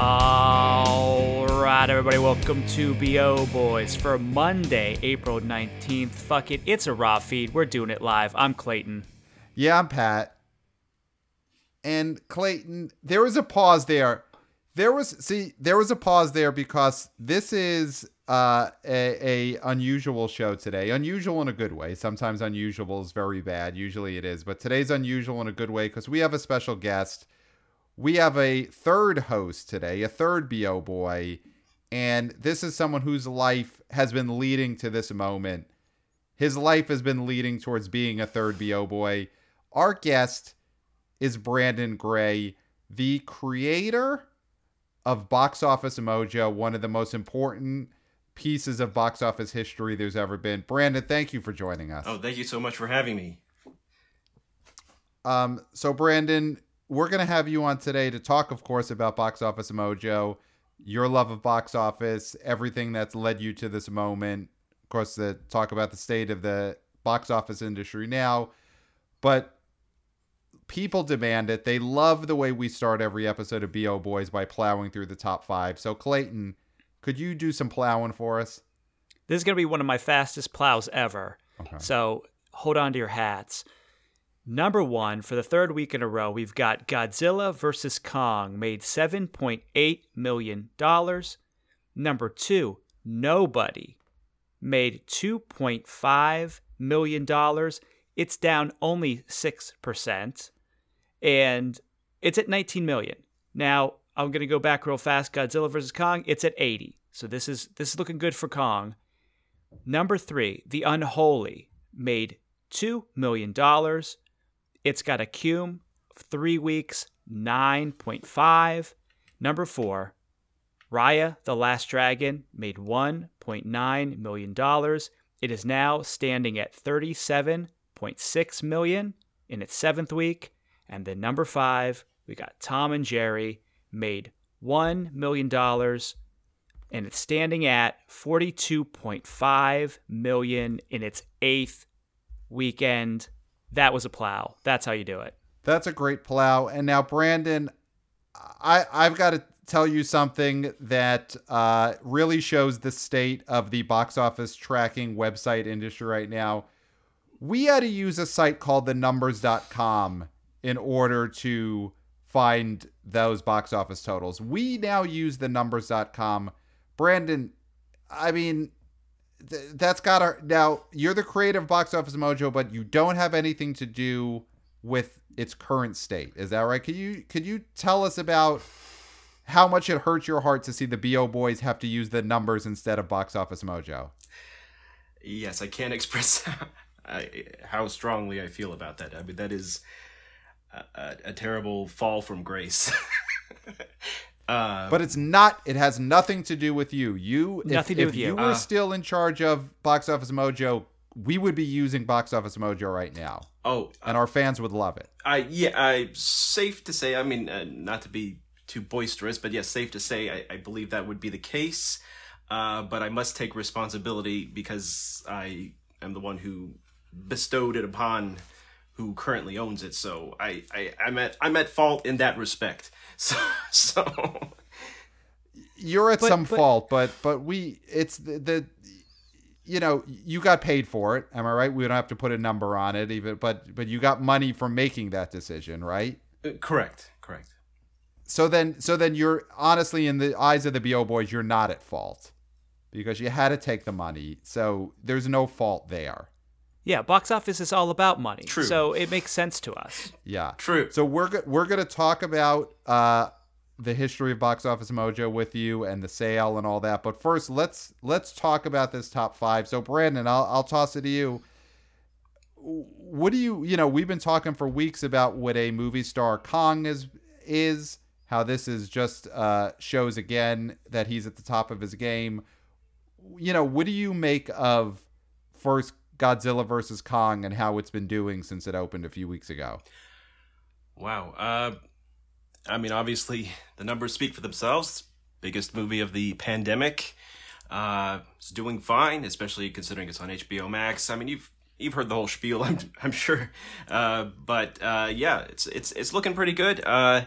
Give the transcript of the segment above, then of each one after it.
All right, everybody, welcome to BO Boys for Monday, April 19th. Fuck it, it's a raw feed. We're doing it live. I'm Clayton. Yeah, I'm Pat. And Clayton, there was a pause there. There was see, there was a pause there because this is uh, a, a unusual show today. Unusual in a good way. Sometimes unusual is very bad. Usually it is, but today's unusual in a good way because we have a special guest we have a third host today, a third BO boy, and this is someone whose life has been leading to this moment. His life has been leading towards being a third BO boy. Our guest is Brandon Gray, the creator of Box Office Mojo, one of the most important pieces of box office history there's ever been. Brandon, thank you for joining us. Oh, thank you so much for having me. Um, so Brandon, we're going to have you on today to talk, of course, about Box Office Mojo, your love of box office, everything that's led you to this moment. Of course, to talk about the state of the box office industry now. But people demand it. They love the way we start every episode of BO Boys by plowing through the top five. So, Clayton, could you do some plowing for us? This is going to be one of my fastest plows ever. Okay. So, hold on to your hats. Number one, for the third week in a row, we've got Godzilla vs. Kong, made $7.8 million. Number two, Nobody, made $2.5 million. It's down only 6%. And it's at 19 million. Now, I'm going to go back real fast. Godzilla vs. Kong, it's at 80. So this is this is looking good for Kong. Number 3, The Unholy, made $2 million. It's got a cum of three weeks, 9.5. Number four, Raya the Last Dragon made $1.9 million. It is now standing at 37.6 million in its seventh week. And then number five, we got Tom and Jerry made $1 million and it's standing at 42.5 million in its eighth weekend that was a plow. That's how you do it. That's a great plow. And now, Brandon, I I've got to tell you something that uh, really shows the state of the box office tracking website industry right now. We had to use a site called thenumbers.com in order to find those box office totals. We now use the numbers.com. Brandon, I mean, that's got to now you're the creative box office mojo but you don't have anything to do with its current state. Is that right? Could you could you tell us about how much it hurts your heart to see the bo boys have to use the numbers instead of box office mojo? Yes i can't express how strongly i feel about that. I mean that is a, a, a terrible fall from grace Uh, but it's not. It has nothing to do with you. You nothing if, to do if with you. you were uh, still in charge of Box Office Mojo, we would be using Box Office Mojo right now. Oh, and our fans would love it. I yeah, I safe to say. I mean, uh, not to be too boisterous, but yes, safe to say. I, I believe that would be the case. Uh, but I must take responsibility because I am the one who bestowed it upon who currently owns it. So I, I I'm at I'm at fault in that respect. So, so you're at but, some but, fault, but but we it's the, the you know you got paid for it. Am I right? We don't have to put a number on it, even but but you got money for making that decision, right? Uh, correct. Correct. So then so then you're honestly in the eyes of the BO boys, you're not at fault because you had to take the money. So there's no fault there. Yeah, box office is all about money. True. So it makes sense to us. Yeah. True. So we're go- we're going to talk about uh, the history of Box Office Mojo with you and the sale and all that. But first, let's let's talk about this top 5. So Brandon, I'll I'll toss it to you. What do you, you know, we've been talking for weeks about what a movie star Kong is is how this is just uh, shows again that he's at the top of his game. You know, what do you make of first Godzilla versus Kong and how it's been doing since it opened a few weeks ago. Wow. Uh, I mean, obviously, the numbers speak for themselves. Biggest movie of the pandemic. Uh, it's doing fine, especially considering it's on HBO Max. I mean, you've you've heard the whole spiel, I'm I'm sure. Uh, but uh, yeah, it's it's it's looking pretty good. Uh,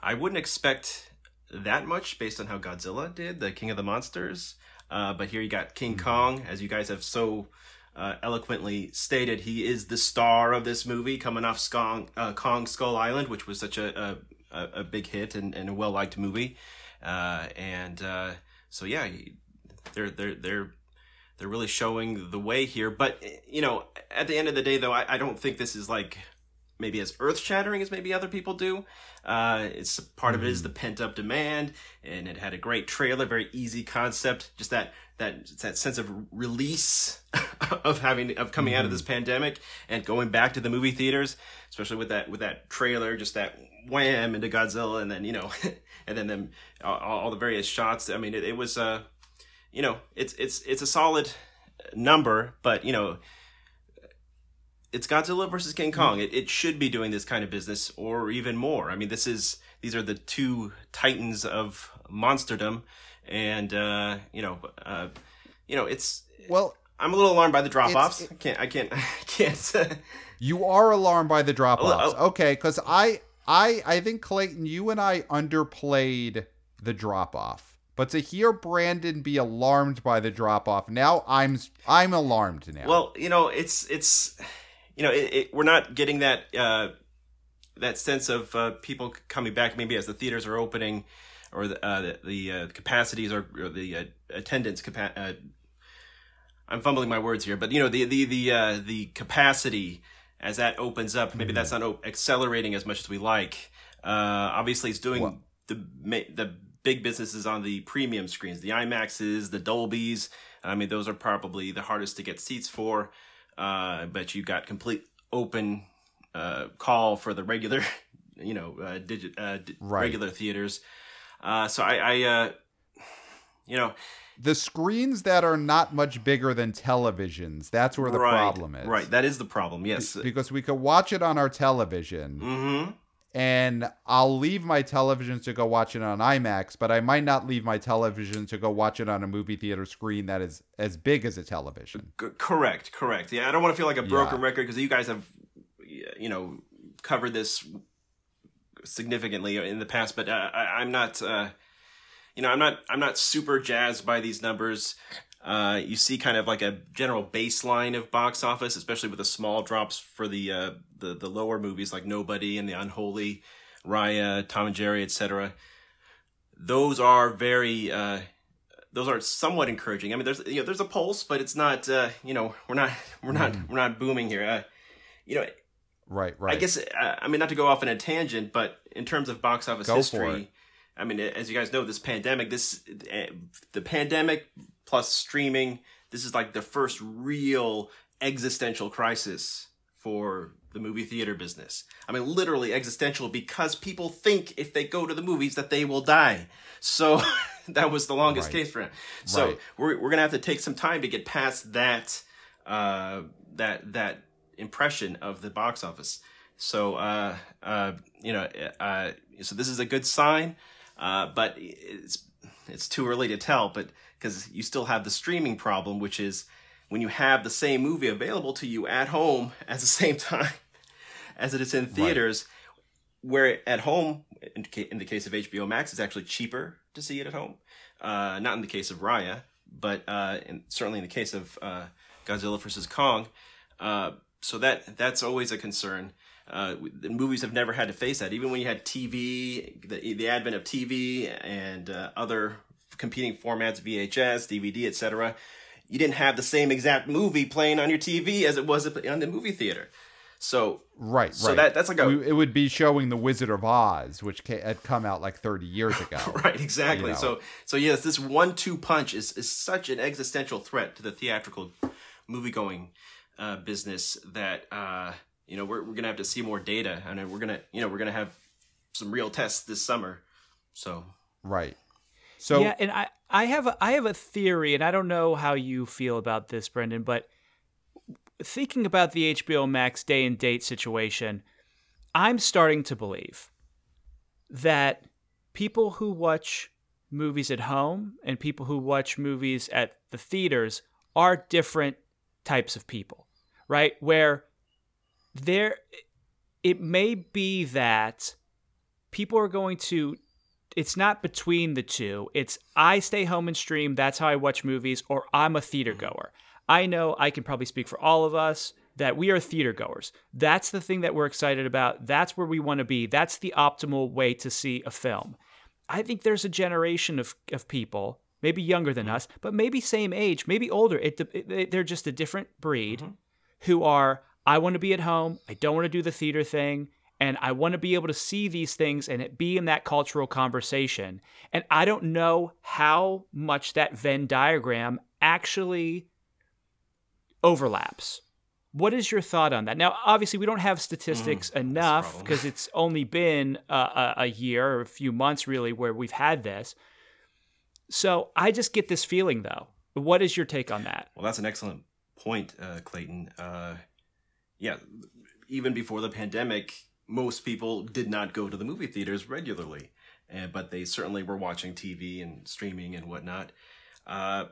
I wouldn't expect that much based on how Godzilla did, the King of the Monsters. Uh, but here you got King mm-hmm. Kong, as you guys have so uh, eloquently stated. He is the star of this movie, coming off Skong, uh, Kong Skull Island, which was such a a, a big hit and, and a well liked movie. Uh, and uh, so yeah, they're they're they're they're really showing the way here. But you know, at the end of the day, though, I, I don't think this is like maybe as earth shattering as maybe other people do. Uh, it's part of it is the mm-hmm. pent up demand, and it had a great trailer, very easy concept, just that that that sense of release of having of coming mm-hmm. out of this mm-hmm. pandemic and going back to the movie theaters, especially with that with that trailer, just that wham into Godzilla, and then you know, and then them all, all the various shots. I mean, it, it was uh, you know, it's it's it's a solid number, but you know it's Godzilla versus King Kong. It, it should be doing this kind of business or even more. I mean, this is these are the two titans of monsterdom, and uh, you know, uh, you know, it's well. I'm a little alarmed by the drop offs. It, I can't. I can't. I can't. you are alarmed by the drop offs, okay? Because I, I, I think Clayton, you and I underplayed the drop off. But to hear Brandon be alarmed by the drop off, now I'm I'm alarmed now. Well, you know, it's it's you know, it, it, we're not getting that uh, that sense of uh, people coming back. Maybe as the theaters are opening, or the uh, the, the uh, capacities or, or the uh, attendance capa- uh, I'm fumbling my words here, but you know the the the the capacity as that opens up. Maybe mm-hmm. that's not accelerating as much as we like. obviously, it's doing well, the the big businesses on the premium screens, the IMAXs, the Dolbys. I mean, those are probably the hardest to get seats for uh, but you got complete open uh, call for the regular, you know, uh, digit uh, right. regular theaters. Uh, so I, I uh, you know, the screens that are not much bigger than televisions. That's where the right, problem is. Right, that is the problem. Yes, because we could watch it on our television. Mm-hmm and I'll leave my television to go watch it on IMAX, but I might not leave my television to go watch it on a movie theater screen that is as big as a television. C- correct, correct. Yeah, I don't want to feel like a broken yeah. record because you guys have, you know, covered this significantly in the past, but uh, I, am not, uh, you know, I'm not, I'm not super jazzed by these numbers. Uh, you see kind of like a general baseline of box office, especially with the small drops for the uh, the the lower movies like Nobody and The Unholy, Raya, Tom and Jerry, etc. Those are very uh, those are somewhat encouraging. I mean, there's you know there's a pulse, but it's not uh, you know we're not we're not mm. we're not booming here. Uh, you know, right, right. I guess uh, I mean not to go off in a tangent, but in terms of box office go history, I mean, as you guys know, this pandemic, this the pandemic plus streaming. This is like the first real existential crisis for the movie theater business. I mean, literally existential because people think if they go to the movies that they will die. So that was the longest right. case for him. So right. we're we're gonna have to take some time to get past that uh, that that impression of the box office. So uh, uh, you know, uh, so this is a good sign, uh, but it's it's too early to tell. But because you still have the streaming problem, which is when you have the same movie available to you at home at the same time as it is in theaters, right. where at home, in the case of HBO Max, it's actually cheaper to see it at home. Uh, not in the case of Raya, but uh, in, certainly in the case of uh, Godzilla versus Kong. Uh, so that that's always a concern. Uh, movies have never had to face that. Even when you had TV, the, the advent of TV and uh, other competing formats, VHS, DVD, etc., you didn't have the same exact movie playing on your TV as it was on the movie theater. So right, so right. that that's like a it would be showing the Wizard of Oz, which had come out like thirty years ago. right, exactly. You know. So so yes, this one-two punch is is such an existential threat to the theatrical movie going uh, business that uh, you know we're we're gonna have to see more data, and we're gonna you know we're gonna have some real tests this summer. So right. So yeah, and I I have a, I have a theory, and I don't know how you feel about this, Brendan, but thinking about the HBO Max day and date situation, I'm starting to believe that people who watch movies at home and people who watch movies at the theaters are different types of people, right? Where there it may be that people are going to it's not between the two. It's I stay home and stream. That's how I watch movies, or I'm a theater goer. I know I can probably speak for all of us that we are theater goers. That's the thing that we're excited about. That's where we want to be. That's the optimal way to see a film. I think there's a generation of, of people, maybe younger than us, but maybe same age, maybe older. It, it, they're just a different breed mm-hmm. Who are, I want to be at home. I don't want to do the theater thing. And I want to be able to see these things and be in that cultural conversation. And I don't know how much that Venn diagram actually overlaps. What is your thought on that? Now, obviously, we don't have statistics mm, enough because it's only been a, a, year or a few months, really, where we've had this. So I just get this feeling, though. What is your take on that? Well, that's an excellent point, uh, Clayton. Uh, yeah, even before the pandemic, most people did not go to the movie theaters regularly, uh, but they certainly were watching TV and streaming and whatnot. Uh,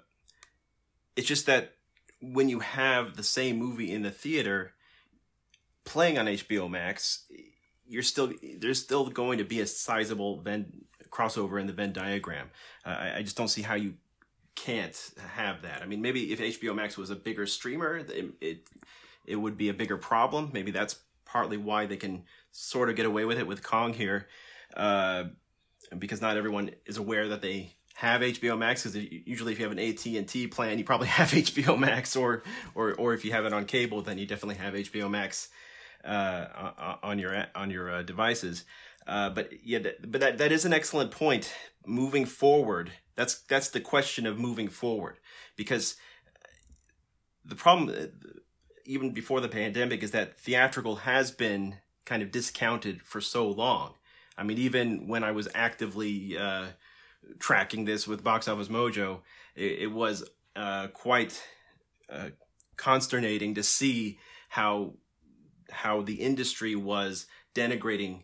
it's just that when you have the same movie in the theater playing on HBO Max, you're still there's still going to be a sizable Venn crossover in the Venn diagram. Uh, I, I just don't see how you can't have that. I mean, maybe if HBO Max was a bigger streamer, it, it it would be a bigger problem. Maybe that's partly why they can sort of get away with it with Kong here, uh, because not everyone is aware that they have HBO Max because usually if you have an AT and T plan, you probably have HBO Max, or or or if you have it on cable, then you definitely have HBO Max uh, on your on your uh, devices. Uh, but yeah, but that that is an excellent point. Moving forward, that's that's the question of moving forward because the problem, uh, even before the pandemic, is that theatrical has been kind of discounted for so long. I mean, even when I was actively uh, tracking this with Box Office Mojo, it, it was uh, quite uh, consternating to see how how the industry was denigrating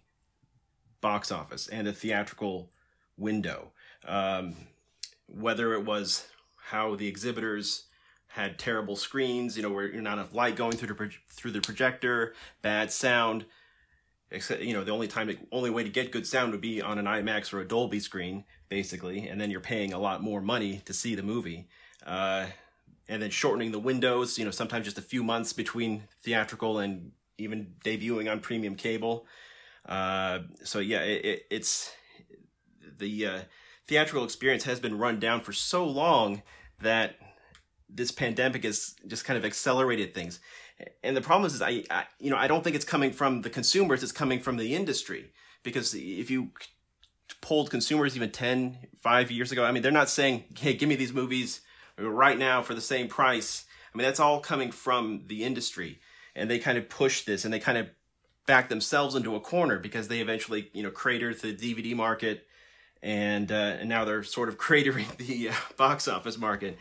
box office and the theatrical window. Um, whether it was how the exhibitors had terrible screens, you know, where you're not enough light going through the pro- through the projector, bad sound, except you know the only time the only way to get good sound would be on an IMAX or a Dolby screen basically and then you're paying a lot more money to see the movie. Uh, and then shortening the windows you know sometimes just a few months between theatrical and even debuting on premium cable. Uh, so yeah it, it, it's the uh, theatrical experience has been run down for so long that this pandemic has just kind of accelerated things and the problem is, is I, I, you know, I don't think it's coming from the consumers. It's coming from the industry. Because if you polled consumers even 10, 5 years ago, I mean, they're not saying, hey, give me these movies right now for the same price. I mean, that's all coming from the industry. And they kind of push this and they kind of back themselves into a corner because they eventually, you know, cratered the DVD market and, uh, and now they're sort of cratering the uh, box office market.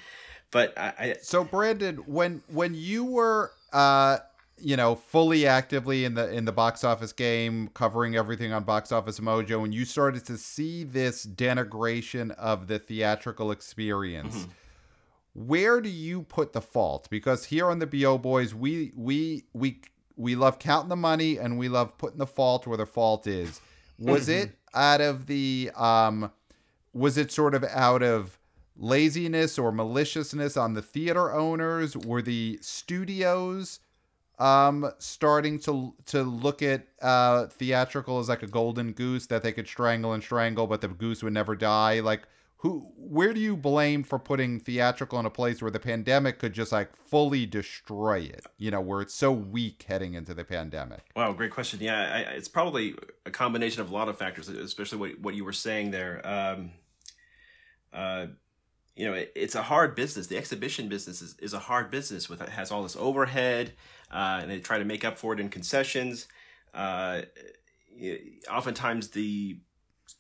But I, I, so Brandon, when when you were uh, you know, fully actively in the in the box office game, covering everything on Box Office Mojo, and you started to see this denigration of the theatrical experience. Mm-hmm. Where do you put the fault? Because here on the BO Boys, we we we we love counting the money and we love putting the fault where the fault is. Was mm-hmm. it out of the um was it sort of out of laziness or maliciousness on the theater owners? Were the studios um, starting to to look at uh, theatrical as like a golden goose that they could strangle and strangle, but the goose would never die? Like, who? Where do you blame for putting theatrical in a place where the pandemic could just like fully destroy it? You know, where it's so weak heading into the pandemic. Wow, great question. Yeah, I, it's probably a combination of a lot of factors, especially what what you were saying there. Um, uh, you know, it, it's a hard business. The exhibition business is, is a hard business with it has all this overhead, uh, and they try to make up for it in concessions. Uh, oftentimes, the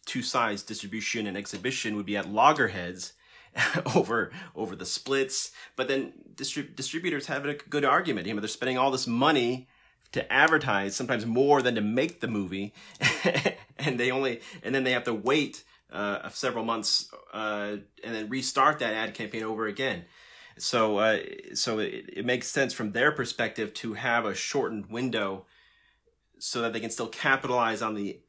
two sides, distribution and exhibition, would be at loggerheads over over the splits. But then distrib- distributors have a good argument. You know, they're spending all this money to advertise, sometimes more than to make the movie, and they only and then they have to wait uh, several months uh, and then restart that ad campaign over again. So, uh, so it, it makes sense from their perspective to have a shortened window so that they can still capitalize on the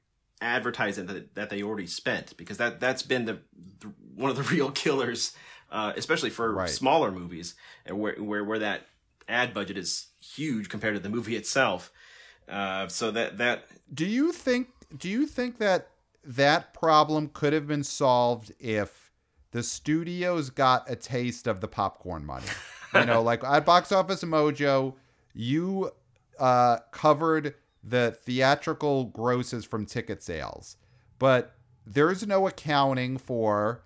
advertising that, that they already spent because that that's been the, the one of the real killers, uh, especially for Right. smaller movies and where where where that ad budget is huge compared to the movie itself. Uh, so that that Do you think do you think that that problem could have been solved if the studios got a taste of the popcorn money? You know, like at Box Office Mojo, you uh, covered the theatrical grosses from ticket sales, but there's no accounting for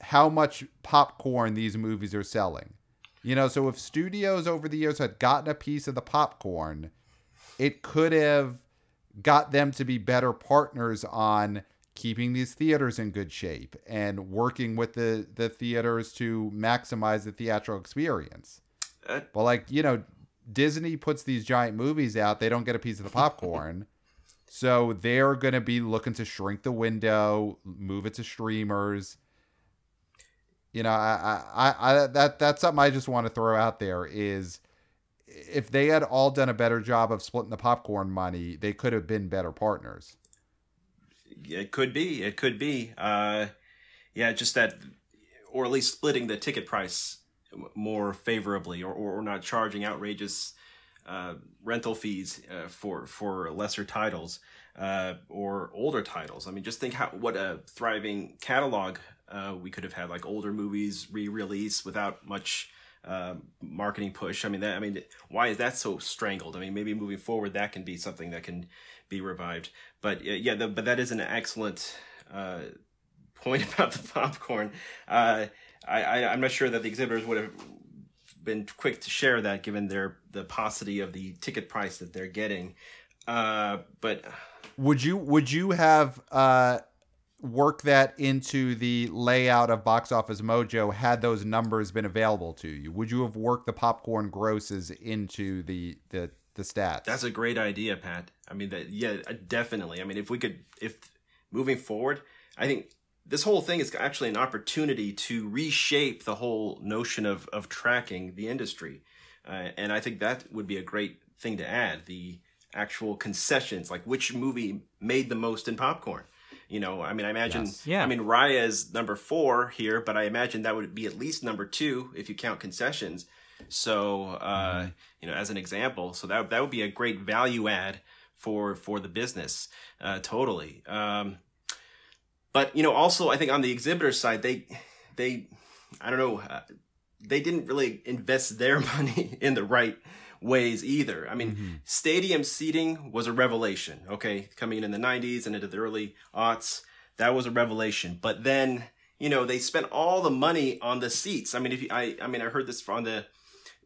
how much popcorn these movies are selling. You know, so if studios over the years had gotten a piece of the popcorn, it could have got them to be better partners on keeping these theaters in good shape and working with the the theaters to maximize the theatrical experience. Uh, but like, you know, Disney puts these giant movies out, they don't get a piece of the popcorn. so they're going to be looking to shrink the window, move it to streamers. You know, I, I, I, that that's something I just want to throw out there is if they had all done a better job of splitting the popcorn money, they could have been better partners. It could be. It could be. Uh, yeah, just that, or at least splitting the ticket price more favorably, or, or not charging outrageous uh, rental fees uh, for for lesser titles uh, or older titles. I mean, just think how what a thriving catalog uh, we could have had, like older movies re-release without much uh, marketing push. I mean, that I mean, why is that so strangled? I mean, maybe moving forward, that can be something that can be revived. But uh, yeah, the, but that is an excellent uh, point about the popcorn. I, I I'm not sure that the exhibitors would have been quick to share that, given their the paucity of the ticket price that they're getting. Uh, but Would you would you have uh worked that into the layout of Box Office Mojo had those numbers been available to you? Would you have worked the popcorn grosses into the the the stats? That's a great idea, Pat. I mean, that yeah, definitely. I mean, if we could, if moving forward, I think this whole thing is actually an opportunity to reshape the whole notion of of tracking the industry, uh, and I think that would be a great thing to add the actual concessions, like which movie made the most in popcorn. You know, I mean, I imagine. Yes. Yeah. I mean, Raya is number four here, but I imagine that would be at least number two if you count concessions. So, uh, you know, as an example, so that that would be a great value add for for the business, uh, totally. Um, but you know, also I think on the exhibitor side, they they I don't know, uh, they didn't really invest their money in the right ways either. I mean, stadium seating was a revelation. Okay, coming in in the '90s and into the early aughts, that was a revelation. But then, you know, they spent all the money on the seats. I mean, if you, I, I mean, I heard this from the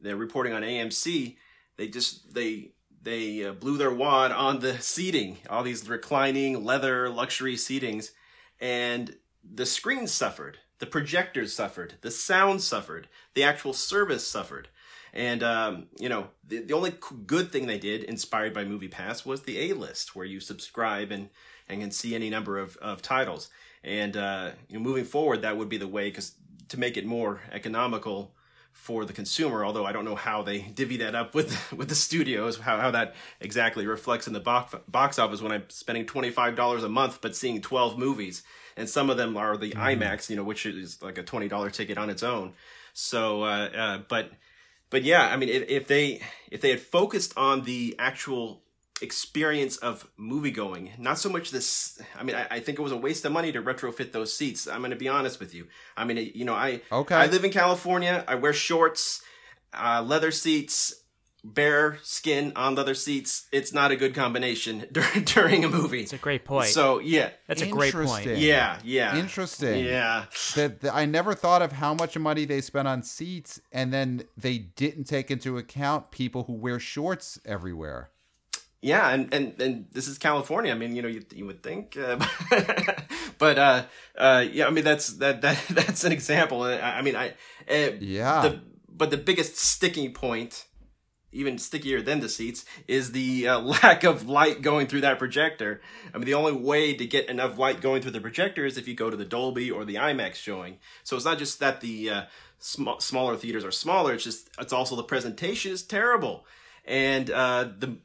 the reporting on AMC. They just they they uh, blew their wad on the seating, all these reclining leather luxury seatings, and the screen suffered, the projectors suffered, the sound suffered, the actual service suffered. And um, you know, the, the only good thing they did, inspired by Movie Pass, was the A list, where you subscribe and and can see any number of, of titles. And uh, you know, moving forward, that would be the way, because to make it more economical for the consumer. Although I don't know how they divvy that up with with the studios, how how that exactly reflects in the box box office when I'm spending twenty five dollars a month but seeing twelve movies, and some of them are the IMAX, you know, which is like a twenty dollar ticket on its own. So, uh, uh, but but yeah, I mean, if, if they if they had focused on the actual experience of movie going, not so much this. I mean, I, I think it was a waste of money to retrofit those seats. I'm going to be honest with you. I mean, you know, I Okay. I live in California. I wear shorts, uh, leather seats, bare skin on leather seats. It's not a good combination during during a movie. It's a great point. So yeah, That's a great point. Yeah, yeah, Interesting. Yeah, that that I never thought of how much money they spent on seats, and then they didn't take into account people who wear shorts everywhere. Yeah, and and and this is California. I mean, you know, you you would think, uh, but uh, uh, yeah, I mean that's that that that's an example. I, I mean, I uh, Yeah. The, but the biggest sticking point, even stickier than the seats, is the uh, lack of light going through that projector. I mean, the only way to get enough light going through the projector is if you go to the Dolby or the IMAX showing. So it's not just that the uh, sm- smaller theaters are smaller; it's just it's also the presentation is terrible, and uh, the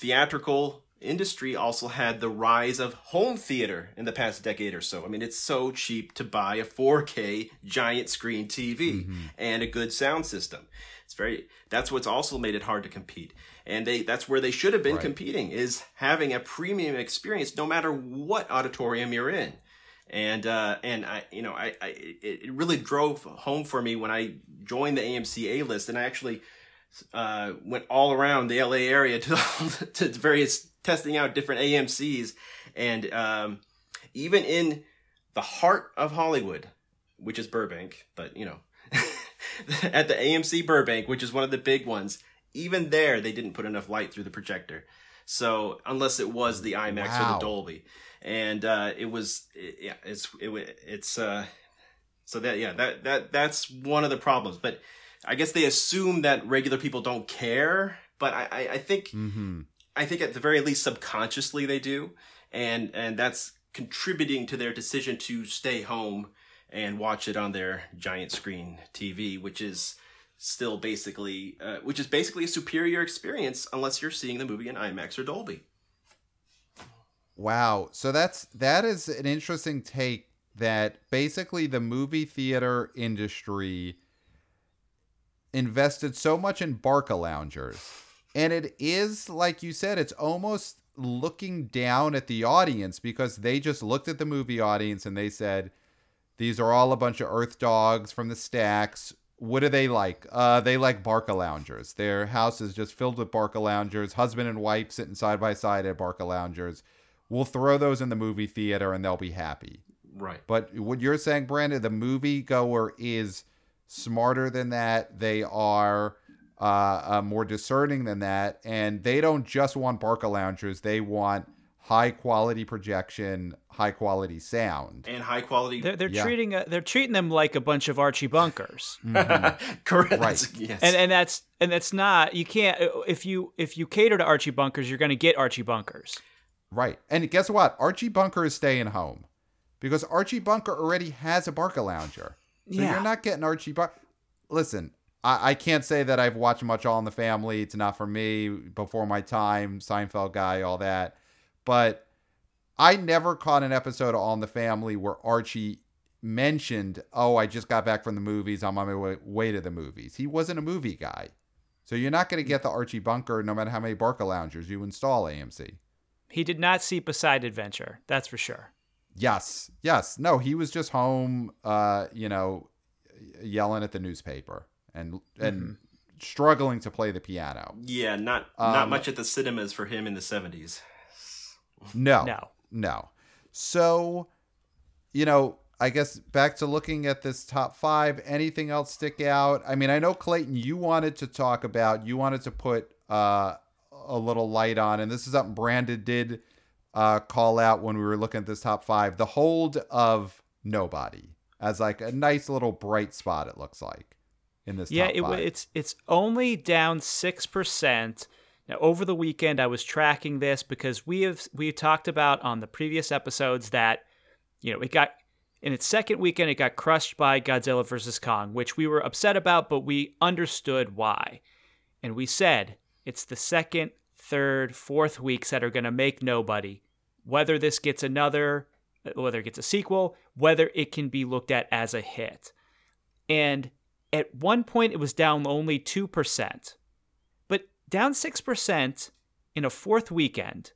theatrical industry also had the rise of home theater in the past decade or so. I mean, it's so cheap to buy a 4K giant screen TV mm-hmm. and a good sound system. It's very that's what's also made it hard to compete. And they that's where they should have been right. competing is having a premium experience no matter what auditorium you're in. And uh, and I you know I, I it really drove home for me when I joined the AMC A list and I actually uh, went all around the LA area to to various testing out different AMC's and um, even in the heart of Hollywood, which is Burbank, but you know at the AMC Burbank, which is one of the big ones, even there they didn't put enough light through the projector. So unless it was the IMAX wow. or the Dolby, and uh, it was it, yeah it's it, it's uh, so that yeah that that that's one of the problems. But I guess they assume that regular people don't care, but I I, I think mm-hmm. I think at the very least subconsciously they do, and and that's contributing to their decision to stay home and watch it on their giant screen TV, which is still basically uh, which is basically a superior experience unless you're seeing the movie in IMAX or Dolby. Wow. So that's that is an interesting take that basically the movie theater industry invested so much in Barca loungers. And it is like you said it's almost looking down at the audience because they just looked at the movie audience and they said these are all a bunch of earth dogs from the stacks. What do they like? Uh, they like Barca loungers. Their house is just filled with Barca loungers. Husband and wife sitting side by side at Barca loungers. We'll throw those in the movie theater and they'll be happy. Right. But what you're saying, Brandon, the movie goer is smarter than that. They are uh, uh, more discerning than that, and they don't just want Barca loungers. They want high quality projection, high quality sound, and high quality. They're, they're yeah. treating a, they're treating them like a bunch of Archie bunkers. mm-hmm. Correct. Right. Yes. And and that's and that's not you can't if you if you cater to Archie bunkers, you're going to get Archie bunkers. Right. And guess what? Archie Bunker is staying home because Archie Bunker already has a Barcalounger. So yeah. you're not getting Archie Bunker. Listen, I, I can't say that I've watched much All in the Family. It's not for me. Before my time, Seinfeld guy, all that but I never caught an episode of All in the Family where Archie mentioned, "Oh, I just got back from the movies. I'm on my way, way to the movies." He wasn't a movie guy, so you're not going to get the Archie bunker no matter how many Barca loungers you install. AMC. He did not see Poseidon Adventure. That's for sure. Yes, yes. No, he was just home, uh, you know, yelling at the newspaper and and mm-hmm. struggling to play the piano. Yeah, not not um, much at the cinemas for him in the seventies. No. No. No. So, you know, I guess back to looking at this top five, anything else stick out? I mean, I know Clayton, you wanted to talk about, you wanted to put uh, a little light on, and this is something Brandon did uh, call out when we were looking at this top five the hold of nobody as like a nice little bright spot, it looks like in this yeah, it, it's it's only down six percent. Now, over the weekend, I was tracking this because we have we talked about on the previous episodes that you know it got in its second weekend it got crushed by Godzilla vs Kong, which we were upset about, but we understood why, and we said it's the second, third, fourth weeks that are going to make nobody. Whether this gets another, whether it gets a sequel, whether it can be looked at as a hit, and at one point it was down only two percent But down 6% in a fourth weekend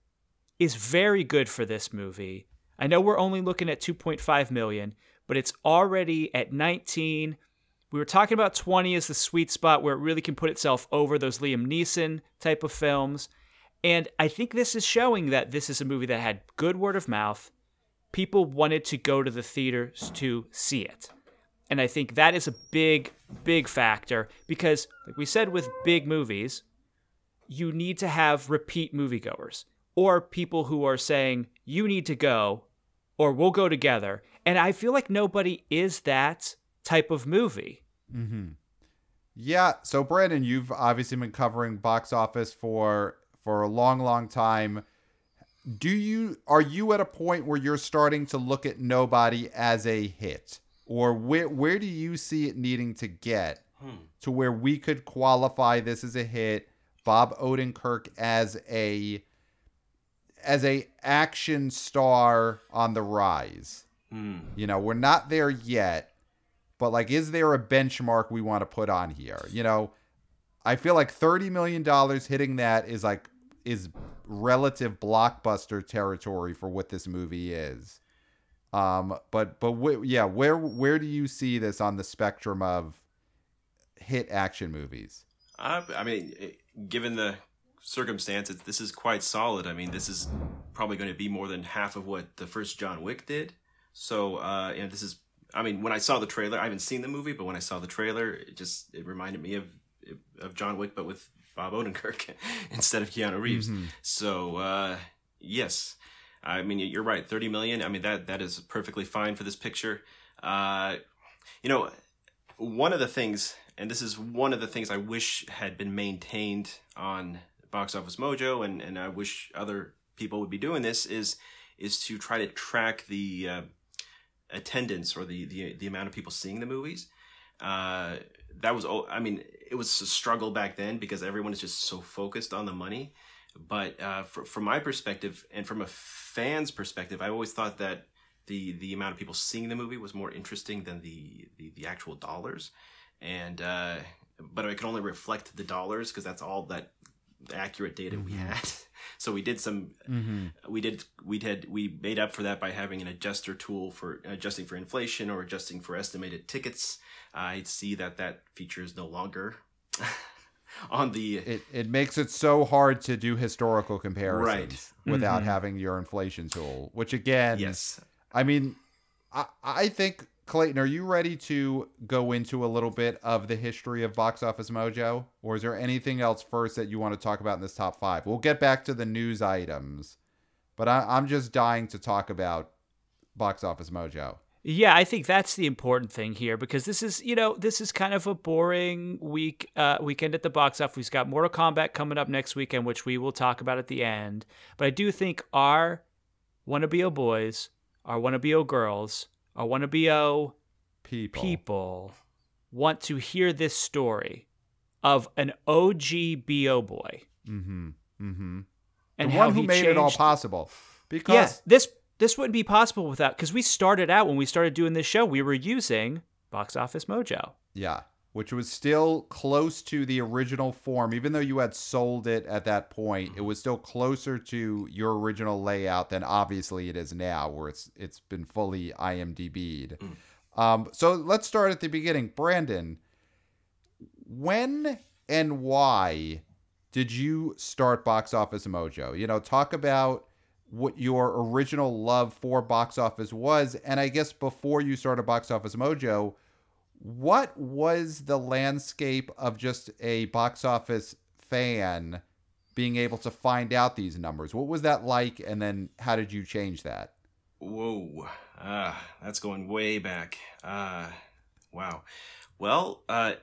is very good for this movie. I know we're only looking at 2.5 million, but it's already at 19. We were talking about 20 as the sweet spot where it really can put itself over those Liam Neeson type of films. And I think this is showing that this is a movie that had good word of mouth. People wanted to go to the theaters to see it. And I think that is a big, big factor because, like we said with big movies, you need to have repeat moviegoers or people who are saying, you need to go or we'll go together. And I feel like nobody is that type of movie. Mm-hmm. Yeah. So, Brandon, you've obviously been covering box office for for a long, long time. Do you are you at a point where you're starting to look at Nobody as a hit, or where where do you see it needing to get hmm. to where we could qualify this as a hit? Bob Odenkirk as a as a action star on the rise. Hmm. You know, we're not there yet, but like, is there a benchmark we want to put on here? You know, I feel like thirty million dollars hitting that is like is relative blockbuster territory for what this movie is. Um, but but wh- yeah, where where do you see this on the spectrum of hit action movies? I mean, given the circumstances, this is quite solid. I mean, this is probably going to be more than half of what the first John Wick did. So, uh, this is, I mean, when I saw the trailer, I haven't seen the movie, but when I saw the trailer, it just it reminded me of of John Wick, but with Bob Odenkirk instead of Keanu Reeves. Mhm. So, uh, yes, I mean, you're right. Thirty million. I mean, that that is perfectly fine for this picture. Uh, you know, one of the things, and this is one of the things I wish had been maintained on Box Office Mojo, and and I wish other people would be doing this is is to try to track the uh, attendance or the, the the amount of people seeing the movies. Uh, that was, I mean, it was a struggle back then because everyone is just so focused on the money. But uh, for, from my perspective and from a fan's perspective, I always thought that the the amount of people seeing the movie was more interesting than the the, the actual dollars. And uh, but I can only reflect the dollars because that's all that accurate data we Mhm. had. So we did some Mm-hmm. we did we did we made up for that by having an adjuster tool for adjusting for inflation or adjusting for estimated tickets. I see that that feature is no longer on the It it makes it so hard to do historical comparisons Right. without Mhm. having your inflation tool. Which again, yes. I mean, I I think Clayton, are you ready to go into a little bit of the history of Box Office Mojo, or is there anything else first that you want to talk about in this top five? We'll get back to the news items, but I, I'm just dying to talk about Box Office Mojo. Yeah, I think that's the important thing here because this is, you know, this is kind of a boring week uh, weekend at the box office. We've got Mortal Kombat coming up next weekend, which we will talk about at the end. But I do think our wanna be boys, our wanna be girls, our wanna be People, people want to hear this story of an OG BO boy mm-hmm, mm-hmm. and the how one who he made it all possible, because Yeah, this this wouldn't be possible without because we started out when we started doing this show, we were using Box Office Mojo. Yeah, which was still close to the original form, even though you had sold it at that point. It was still closer to your original layout than obviously it is now, where it's it's been fully IMDb'd. Um, so let's start at the beginning, Brandon. When and why did you start Box Office Mojo? You know, talk about what your original love for box office was, and I guess before you started Box Office Mojo what was the landscape of just a box office fan being able to find out these numbers? What was that like? And then how did you change that? Whoa. Ah, that's going way back. Uh, wow. Well, uh,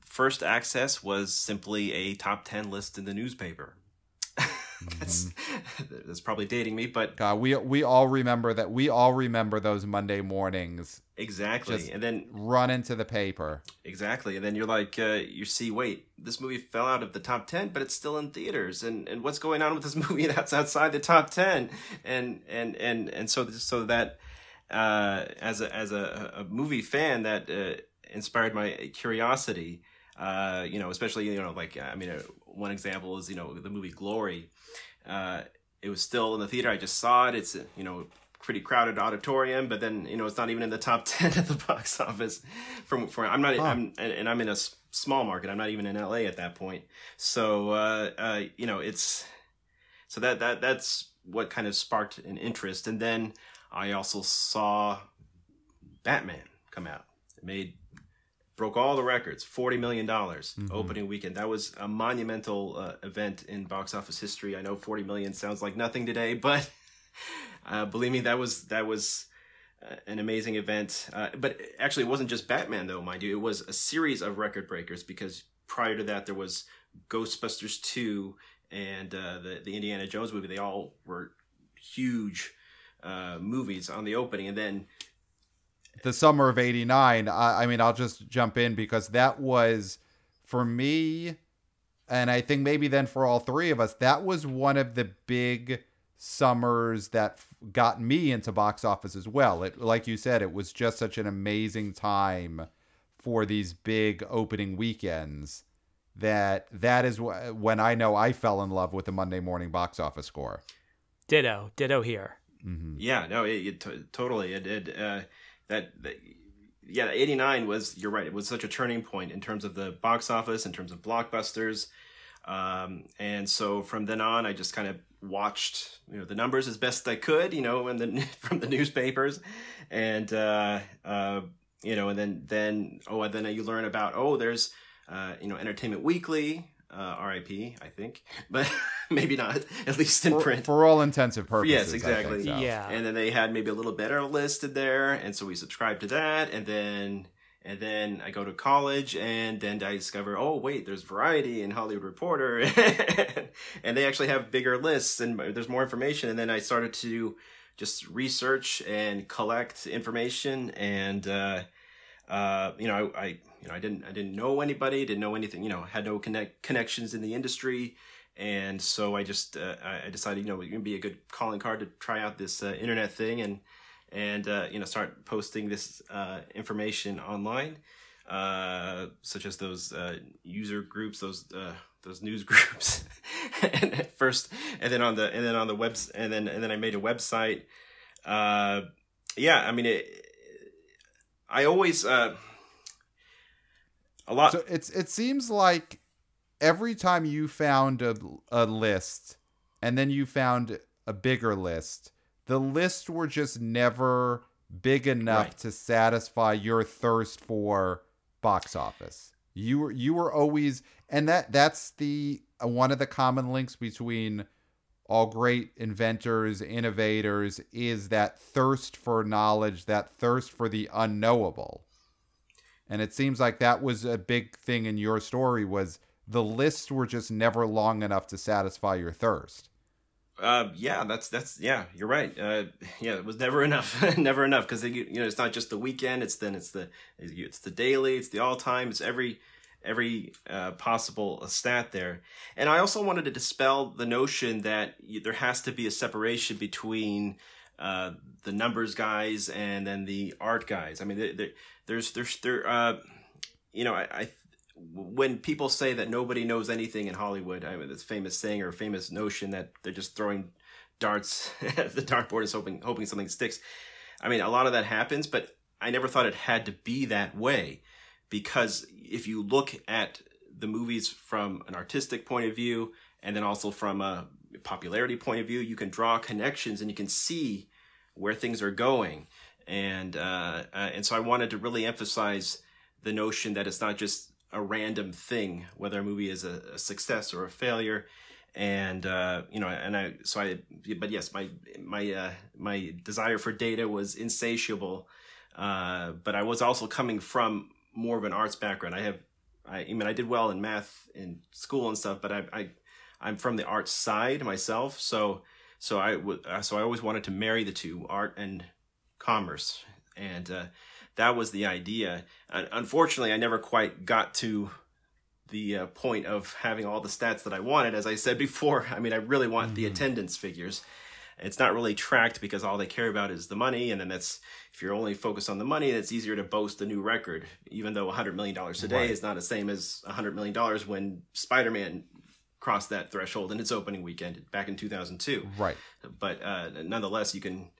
first access was simply a top 10 list in the newspaper. That's, that's probably dating me, but God, we we all remember that. We all remember those Monday mornings. exactly. And then Run into the paper. Exactly, and then you're like, uh, you see, wait, this movie fell out of the top ten, but it's still in theaters, and and what's going on with this movie that's outside the top ten, and and and and so so that uh, as a as a, a movie fan that uh, inspired my curiosity, uh, you know, especially you know, like I mean, uh, one example is you know the movie Glory, uh, it was still in the theater, I just saw it, it's you know pretty crowded auditorium, but then you know it's not even in the top ten at the box office. From for I'm not Huh. I'm and, and I'm in a small market. I'm not even in LA at that point. So uh, uh, you know it's so that that that's what kind of sparked an interest. And then I also saw Batman come out. It made broke all the records, forty million dollars Mhm. opening weekend. That was a monumental uh, event in box office history. I know forty million sounds like nothing today, but uh, believe me, that was that was uh, an amazing event. Uh, but actually, it wasn't just Batman, though, mind you. It was a series of record breakers because prior to that, there was Ghostbusters two and uh, the the Indiana Jones movie. They all were huge uh, movies on the opening, and then the summer of 89 I, I mean i'll just jump in because that was for me and i think maybe then for all three of us that was one of the big summers that f- got me into box office as well. It, like you said, it was just such an amazing time for these big opening weekends that that is wh- when I know I fell in love with the Monday morning box office score. Ditto, ditto here. Mm-hmm. Yeah, no, it, it t- totally. It did. Uh, that, that, yeah, '89 was. You're right. It was such a turning point in terms of the box office, in terms of blockbusters, um, and so from then on, I just kind of watched, you know, the numbers as best I could, you know, and then from the newspapers, and uh, uh, you know, and then then oh, and then you learn about oh, there's uh, you know, Entertainment Weekly, uh, RIP, I think, but maybe not, at least in For, print. for all intensive purposes. Yes, exactly. so. Yeah. And then they had maybe a little better listed there, and so we subscribed to that, and then and then I go to college, and then I discover, oh wait, there's Variety and Hollywood Reporter, and they actually have bigger lists, and there's more information. And then I started to just research and collect information, and uh, uh, you know, I, I you know I didn't I didn't know anybody, didn't know anything, you know, had no connect connections in the industry and so I just uh, I decided you know it would be a good calling card to try out this uh, internet thing and and uh, you know start posting this uh, information online, uh, such as those uh, user groups, those those news groups, and at first, and then on the and then on the webs and then and then I made a website. yeah, I mean it. I always a lot. So it's it seems like every time you found a, a list and then you found a bigger list, the lists were just never big enough Right. to satisfy your thirst for box office. You were you were always and that that's the uh, one of the common links between all great inventors, innovators is that thirst for knowledge, that thirst for the unknowable. And it seems like that was a big thing in your story was the lists were just never long enough to satisfy your thirst. Uh, yeah, that's that's yeah, you're right. Uh, yeah, it was never enough, never enough because you know it's not just the weekend. It's then it's the it's the daily, it's the all time, it's every every uh, possible stat there. And I also wanted to dispel the notion that there has to be a separation between uh, the numbers guys and then the art guys. I mean, there, there, there's there's there uh, you know I. I when people say that nobody knows anything in Hollywood, I mean, this famous saying or famous notion that they're just throwing darts at the dartboard is hoping hoping something sticks. I mean, a lot of that happens, but I never thought it had to be that way because if you look at the movies from an artistic point of view and then also from a popularity point of view, you can draw connections and you can see where things are going. And uh, uh, and so I wanted to really emphasize the notion that it's not just a random thing, whether a movie is a, a success or a failure. And uh, you know, and I so I, but yes, my my uh, my desire for data was insatiable. Uh, but I was also coming from more of an arts background. I have, I, I mean, I did well in math in school and stuff, but I, I I'm from the arts side myself, so so I would so I always wanted to marry the two, art and commerce, and uh, that was the idea. Uh, unfortunately, I never quite got to the uh, point of having all the stats that I wanted. As I said before, I mean, I really want the attendance figures. It's not really tracked because all they care about is the money, and then that's if you're only focused on the money, it's easier to boast a new record. Even though 100 million dollars today Right. is not the same as 100 million dollars when Spider-Man crossed that threshold in its opening weekend back in 2002 Right. but uh, nonetheless, you can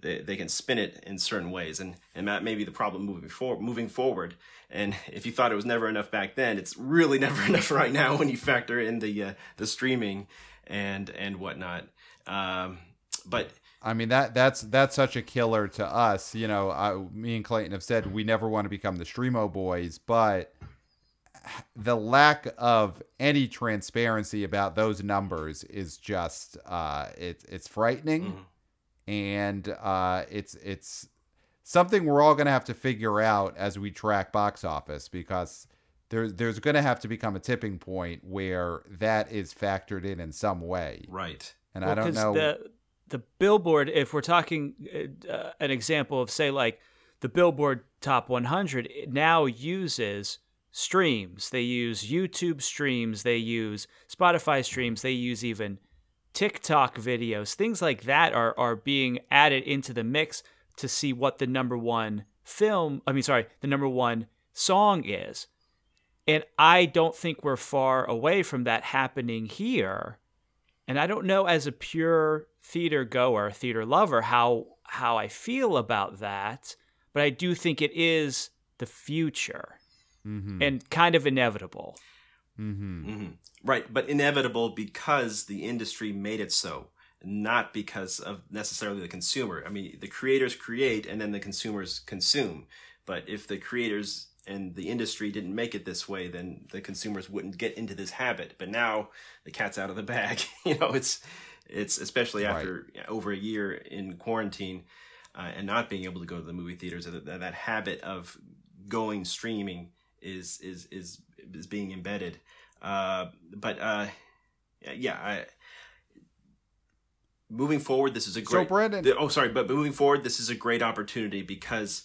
they, they can spin it in certain ways, and and that may be the problem moving forward. Moving forward, and if you thought it was never enough back then, it's really never enough right now when you factor in the uh, the streaming and and whatnot. Um, but I mean that that's that's such a killer to us. You know, I, me and Clayton have said we never want to become the streamo boys, but the lack of any transparency about those numbers is just uh, it, it's frightening, and uh, it's it's something we're all going to have to figure out as we track box office because there's there's going to have to become a tipping point where that is factored in in some way, right, and Well, I don't know. the the billboard. If we're talking uh, an example of say like the Billboard Top 100, it now uses streams. They use YouTube streams. They use Spotify streams. They use even TikTok videos, things like that are are being added into the mix to see what the number one film, I mean sorry, the number one song is. And I don't think we're far away from that happening here. And I don't know as a pure theater goer, theater lover how how I feel about that, but I do think it is the future mm-hmm. and kind of inevitable. Mm-hmm. Mm-hmm. Right, but inevitable because the industry made it so, not because of necessarily the consumer. I mean, the creators create and then the consumers consume. But if the creators and the industry didn't make it this way, then the consumers wouldn't get into this habit. But now the cat's out of the bag. you know, it's it's especially after right. over a year in quarantine uh, and not being able to go to the movie theaters. That, that habit of going streaming is is is is being embedded. Uh, but uh, yeah, I, moving forward, this is a great. So Brandon, oh, sorry, but moving forward, this is a great opportunity because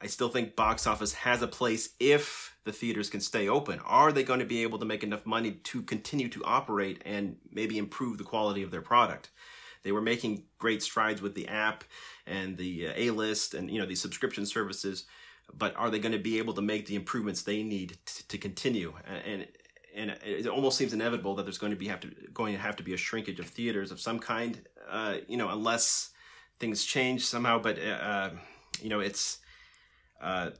I still think box office has a place if the theaters can stay open. Are they going to be able to make enough money to continue to operate and maybe improve the quality of their product? They were making great strides with the app and the uh, A list and you know these subscription services, but are they going to be able to make the improvements they need to continue? And and it almost seems inevitable that there's going to be have to going to have to be a shrinkage of theaters of some kind. Uh, you know, unless things change somehow. But uh, you know, it's uh,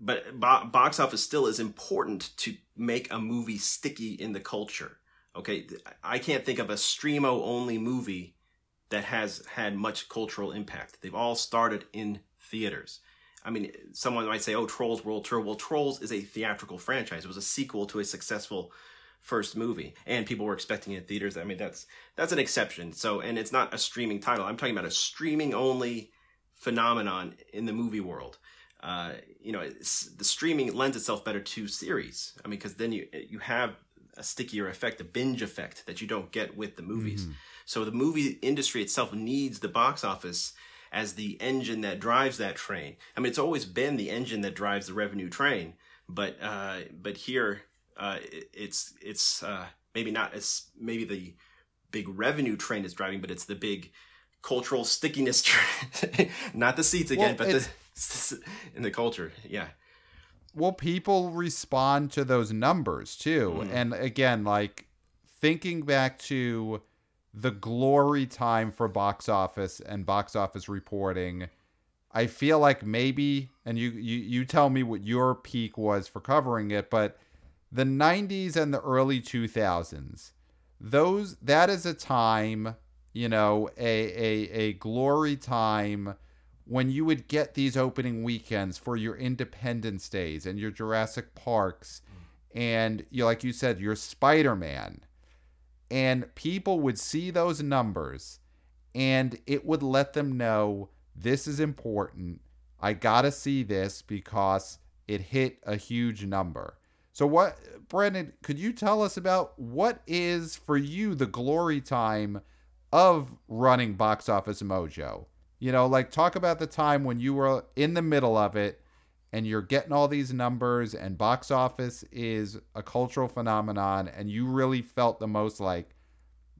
but bo- box office still is important to make a movie sticky in the culture. Okay, I can't think of a streamo only movie that has had much cultural impact. They've all started in theaters. I mean, someone might say, "Oh, Trolls World Tour." Well, Trolls is a theatrical franchise. It was a sequel to a successful first movie, and people were expecting it in theaters. I mean, that's that's an exception. So, and it's not a streaming title. I'm talking about a streaming only phenomenon in the movie world uh, you know, the streaming lends itself better to series. I mean, because then you you have a stickier effect, a binge effect that you don't get with the movies. Mm-hmm. So the movie industry itself needs the box office as the engine that drives that train. I mean, it's always been the engine that drives the revenue train, but uh, but here uh, it's it's uh, maybe not as maybe the big revenue train is driving, but it's the big cultural stickiness train. not the seats again, well, but the in the culture. Yeah. Well, people respond to those numbers too. Mm. And again, like thinking back to the glory time for box office and box office reporting, I feel like maybe and you you you tell me what your peak was for covering it, but the 90s and the early 2000s, those that is a time, you know, a a a glory time when you would get these opening weekends for your Independence Days and your Jurassic Parks and you like you said your Spider-Man and people would see those numbers and it would let them know this is important. I got to see this because it hit a huge number. So what Brandon, could you tell us about what is for you the glory time of running Box Office Mojo? You know, like talk about the time when you were in the middle of it and you're getting all these numbers and box office is a cultural phenomenon and you really felt the most like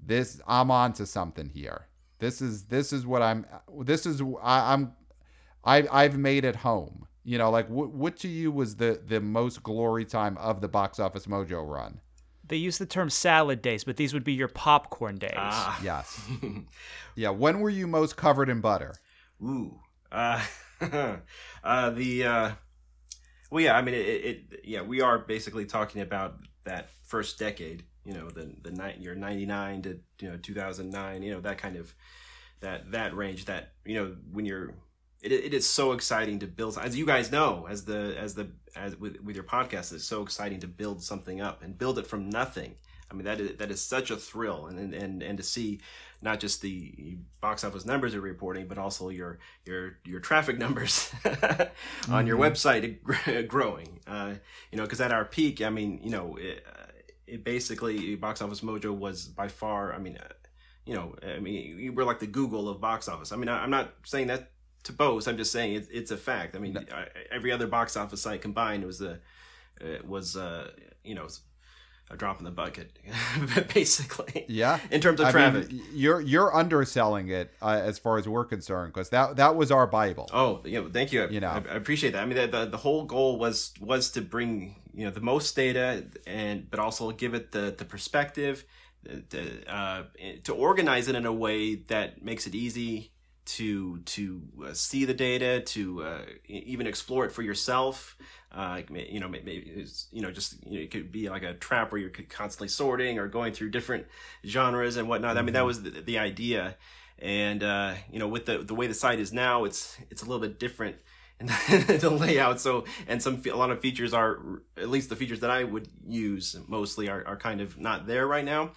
this I'm on to something here. This is this is what I'm this is I, I'm I I've made it home. You know, like what what to you was the the most glory time of the box office mojo run? They use the term salad days, but these would be your popcorn days. Ah. Yes. yeah. When were you most covered in butter? Ooh. Uh, uh, the uh, well, yeah. I mean, it, it, Yeah, we are basically talking about that first decade. You know, the the night year ninety nine to you know two thousand nine. You know that kind of that that range. That you know when you're it, it is so exciting to build as you guys know as the as the as with, with your podcast it's so exciting to build something up and build it from nothing i mean that is that is such a thrill and and and to see not just the box office numbers you're reporting but also your your your traffic numbers on mm-hmm. your website growing uh, you know because at our peak i mean you know it, it basically box office mojo was by far i mean uh, you know, I mean, we're like the Google of box office. I mean, I'm not saying that to boast. I'm just saying it's it's a fact. I mean, every other box office site combined was a was uh, you know a drop in the bucket, basically. Yeah. In terms of I traffic. mean, you're you're underselling it uh, as far as we're concerned because that that was our bible. Oh, yeah, thank you. I, You know. I, I appreciate that. I mean, the, the the whole goal was was to bring you know the most data and but also give it the the perspective, the, uh, to organize it in a way that makes it easy to to uh, see the data, to uh, even explore it for yourself. Uh, you know, maybe it's, you know, just you know, it could be like a trap where you're constantly sorting or going through different genres and whatnot. I mean, that was the, the idea and uh, you know with the the way the site is now it's it's a little bit different in the, the layout so and some a lot of features are at least the features that i would use mostly are, are kind of not there right now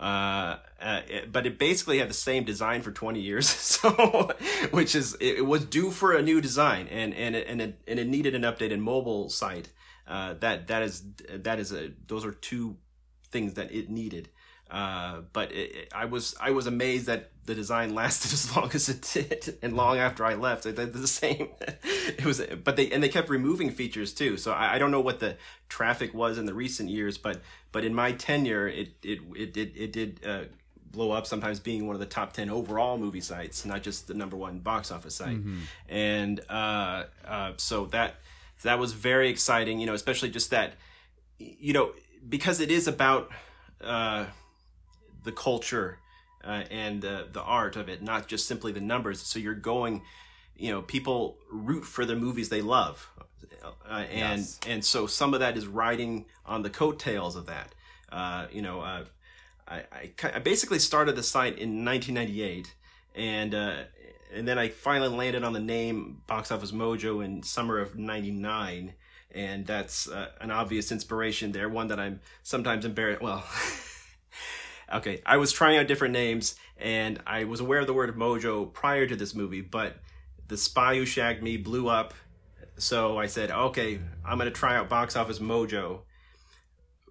uh, uh, it- but it basically had the same design for 20 years so which is it, it was due for a new design and and it, and it, and it needed an updated mobile site. Uh, that that is that is a those are two things that it needed uh, but it, it- I was I was amazed that the design lasted as long as it did, and long after I left, it did the same. It was, but they and they kept removing features too. So I, I don't know what the traffic was in the recent years, but but in my tenure, it it it did it, did uh, blow up. Sometimes being one of the top ten overall movie sites, not just the number one box office site. And uh, uh, so that that was very exciting. You know, especially just that you know because it is about uh, the culture uh, and uh, the art of it, not just simply the numbers. So you're going, you know, people root for the movies they love, uh, and Yes. and so some of that is riding on the coattails of that. Uh, you know, uh, I, I I basically started the site in 1998, and uh, and then I finally landed on the name Box Office Mojo in summer of '99. And that's uh, an obvious inspiration there, one that I'm sometimes embarrassed. Well, okay, I was trying out different names, and I was aware of the word mojo prior to this movie, but the spy who shagged me blew up. So I said, okay, I'm gonna try out Box Office Mojo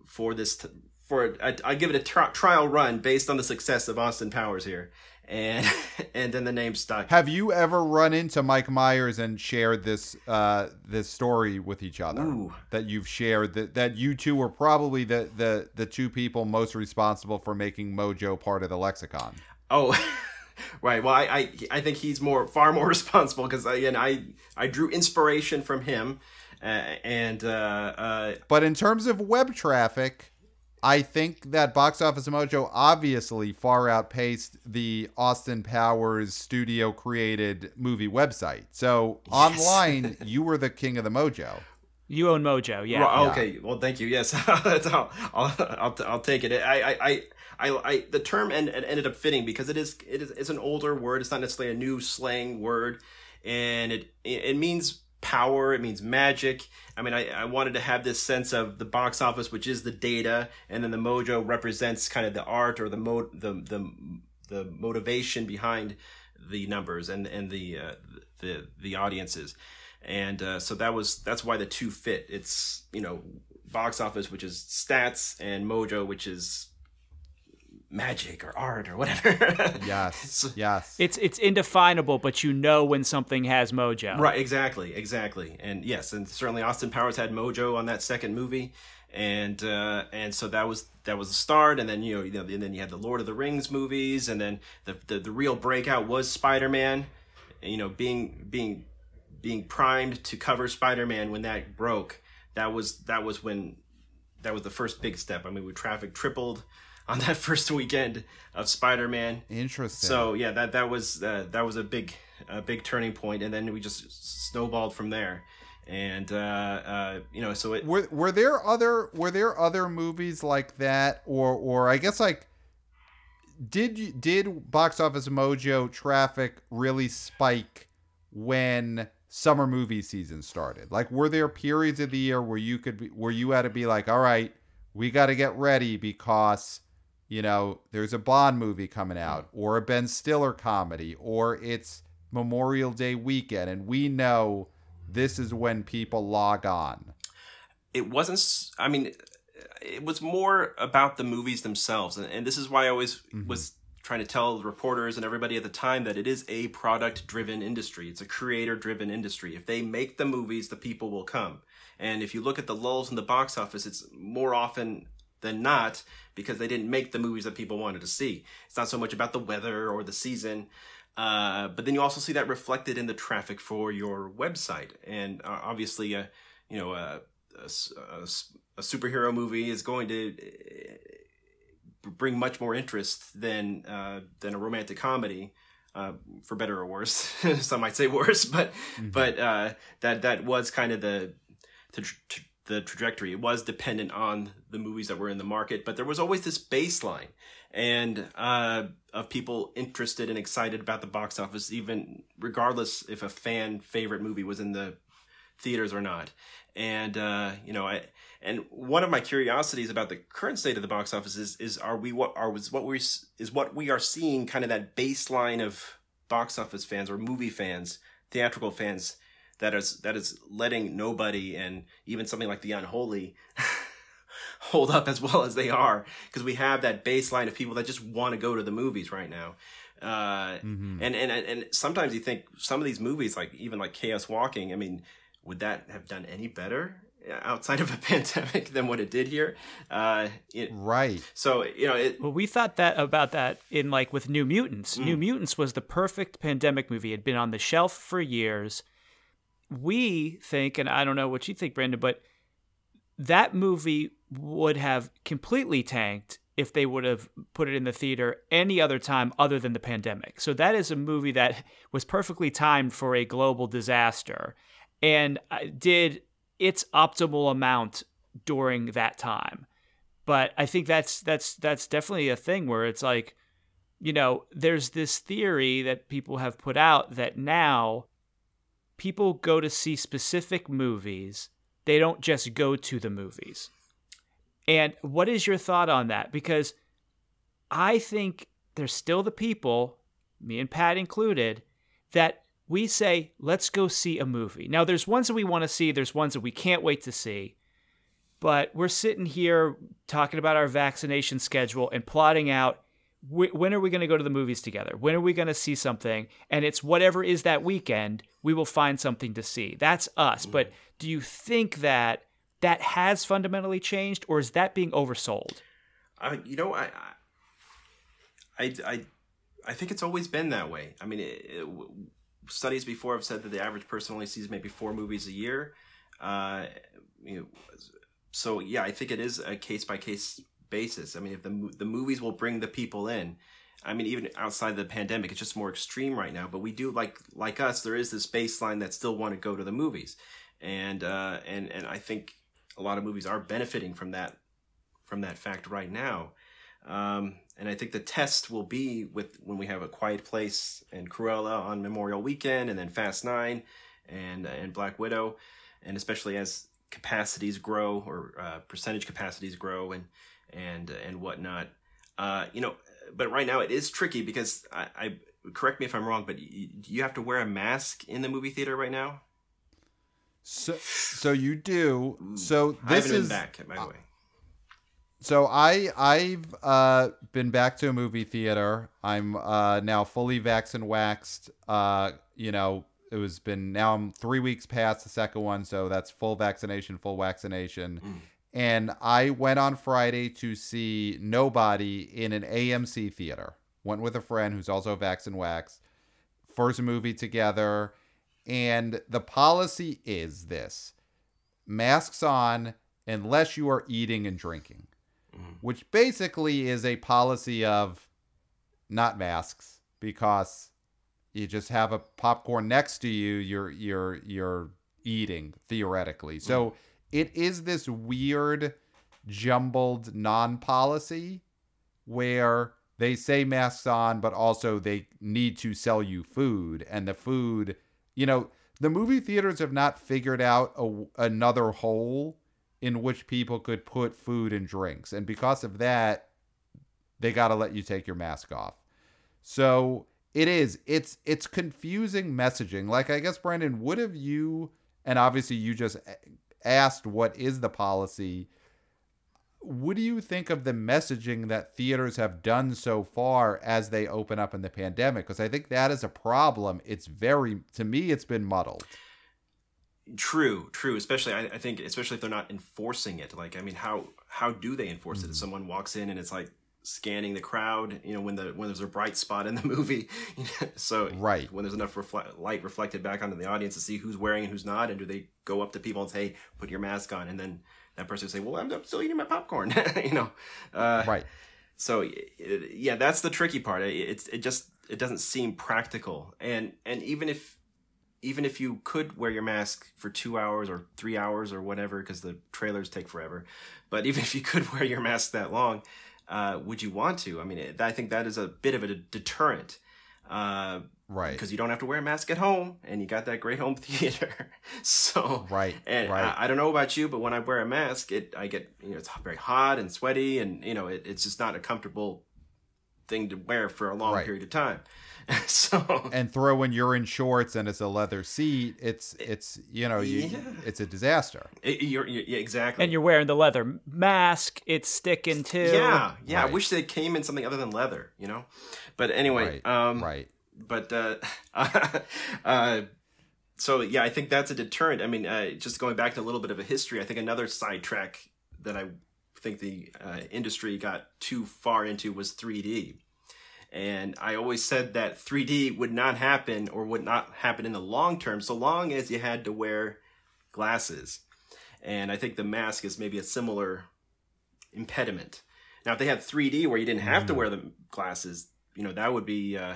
for this. T- for I, give it a tri- trial run based on the success of Austin Powers here, and and then the name stuck. Have you ever run into Mike Myers and shared this uh, this story with each other? Ooh. That you've shared that that you two were probably the, the the two people most responsible for making Mojo part of the lexicon. Oh, right. Well, I, I I think he's more far more responsible because again I I drew inspiration from him, uh, and uh, uh, But in terms of web traffic, I think that Box Office Mojo obviously far outpaced the Austin Powers studio created movie website. So online, you were the king of the mojo. You own Mojo, yeah. Well, okay. Well, thank you. Yes, that's how I'll, I'll, I'll take it. I, I, I, I, I the term end, it ended up fitting because it is, it is, it's an older word. It's not necessarily a new slang word, and it, it means power. It means magic. I mean, I, I wanted to have this sense of the box office, which is the data, and then the mojo represents kind of the art or the mo, the, the, the motivation behind the numbers and and the uh, the the audiences and uh, so that was that's why the two fit it's you know box office which is stats and mojo which is magic or art or whatever. Yes, yes. It's it's indefinable, but you know when something has Mojo. right exactly exactly. And yes and certainly austin powers had mojo on that second movie. And uh and so that was that was the start. And then you know, you know and then you had the lord of the rings movies. And then the the, the real breakout was spider-man. You know being being being primed to cover spider-man when that broke that was that was when that was the first big step. I mean we traffic tripled on that first weekend of spider-man Interesting. so yeah, that that was uh, that was a big a big turning point, and then we just snowballed from there. And uh, uh, you know, so it were were there other were there other movies like that or or I guess like did did box office mojo traffic really spike when summer movie season started like were there periods of the year where you could be where you had to be like all right we got to get ready because you know there's a bond movie coming out or a ben stiller comedy or it's memorial day weekend and we know this is when people log on it wasn't. I mean, it was more about the movies themselves, and, and this is why I always mm-hmm. was trying to tell the reporters and everybody at the time that it is a product driven industry. It's a creator driven industry. If they make the movies, the people will come. And if you look at the lulls in the box office, it's more often than not because they didn't make the movies that people wanted to see. It's not so much about the weather or the season. Uh, but then you also see that reflected in the traffic for your website. And uh, obviously, uh, you know, a, a, a, superhero movie is going to uh, bring much more interest than uh, than a romantic comedy. Uh, for better or worse, some might say worse, but mm-hmm. but that that was kind of the, the the trajectory. It was dependent on the movies that were in the market, but there was always this baseline and uh, of people interested and excited about the box office, even regardless if a fan favorite movie was in the theaters or not. And uh, you know, I and one of my curiosities about the current state of the box office is is are we what are was what we is what we are seeing kind of that baseline of box office fans or movie fans, theatrical fans that is that is letting nobody and even something like the unholy hold up as well as they are because we have that baseline of people that just want to go to the movies right now. Uh, mm-hmm. and, and, and sometimes you think some of these movies, like even like Chaos Walking, I mean, would that have done any better outside of a pandemic than what it did here? Uh, it, right. So, you know, it, well, we thought that about that in like with New Mutants. Mm. New Mutants was the perfect pandemic movie. It had been on the shelf for years we think, and I don't know what you think, Brandon, but that movie would have completely tanked if they would have put it in the theater any other time other than the pandemic. So that is a movie that was perfectly timed for a global disaster and did its optimal amount during that time. But I think that's that's that's definitely a thing where it's like you know, there's this theory that people have put out that now people go to see specific movies. They don't just go to the movies. And what is your thought on that? Because I think there's still the people, me and Pat included, that we say, let's go see a movie. Now, there's ones that we want to see, there's ones that we can't wait to see. But we're sitting here talking about our vaccination schedule and plotting out when are we going to go to the movies together? When are we going to see something? And it's whatever is that weekend, we will find something to see. That's us. Mm. But do you think that that has fundamentally changed, or is that being oversold? Uh, you know, I, I, I, I think it's always been that way. I mean, it, it, studies before have said that the average person only sees maybe four movies a year. Uh, you know, so yeah, I think it is a case by case basis. I mean, if the the movies will bring the people in, I mean, even outside the pandemic, it's just more extreme right now. But we do like like us, there is this baseline that still want to go to the movies, and uh, and and I think a lot of movies are benefiting from that from that fact right now. Um, and I think the test will be with when we have a Quiet Place and Cruella on Memorial Weekend, and then Fast Nine, and and Black Widow, and especially as capacities grow or uh, percentage capacities grow, and and and whatnot. Uh, you know, but right now it is tricky because I, I correct me if I'm wrong, but you, you have to wear a mask in the movie theater right now. So, so you do. So this is back by the way. So I I've uh, been back to a movie theater. I'm uh, now fully vaccinated, waxed. Uh, you know, it was been now I'm three weeks past the second one, so that's full vaccination, full vaccination. Mm and I went on Friday to see Nobody in an AMC theater. Went with a friend who's also Vax and Wax. First movie together. And the policy is this masks on unless you are eating and drinking, mm-hmm. which basically is a policy of not masks because you just have a popcorn next to you, you're you're you're eating theoretically. So mm-hmm it is this weird jumbled non-policy where they say masks on but also they need to sell you food. And the food you know the movie theaters have not figured out a, another hole in which people could put food and drinks. And because of that they got to let you take your mask off. So it is it's it's confusing messaging. Like i guess brandon would have you and obviously you just eh, asked what is the policy, what do you think of the messaging that theaters have done so far as they open up in the pandemic? Because I think that is a problem. It's very, to me, it's been muddled. True, true. Especially, I, I, think, especially if they're not enforcing it. Like, I mean, how how do they enforce mm-hmm. it? If someone walks in and it's like scanning the crowd, you know, when the when there's a bright spot in the movie, so right when there's enough light reflected back onto the audience to see who's wearing and who's not, and do they go up to people and say, "Hey, put your mask on," and then that person would say, "Well, I'm, I'm still eating my popcorn," you know, uh, right. So yeah, that's the tricky part. It, it just it doesn't seem practical, and and even if even if you could wear your mask for two hours or three hours or whatever, because the trailers take forever, but even if you could wear your mask that long, uh, would you want to? I mean, I think that is a bit of a deterrent. Uh, right. Because you don't have to wear a mask at home and you got that great home theater. so, right. And right. I, I, don't know about you, but when I wear a mask, it, I get, you know, it's very hot and sweaty and, you know, it, it's just not a comfortable thing to wear for a long right. period of time. so and throw in urine shorts and it's a leather seat. It's it's you know you, yeah. it's a disaster. It, you're, you're, yeah, exactly. And you're wearing the leather mask. It's sticking too. Yeah, yeah. Right. I wish they came in something other than leather. You know, but anyway, right. um, right. But uh, uh, so yeah, I think that's a deterrent. I mean, uh, just going back to a little bit of a history, I think another sidetrack that I think the uh, industry got too far into was 3D. And I always said that 3D would not happen or would not happen in the long term so long as you had to wear glasses. And I think the mask is maybe a similar impediment. Now, if they had 3D where you didn't have to mm. wear the glasses, you know, that would be, uh,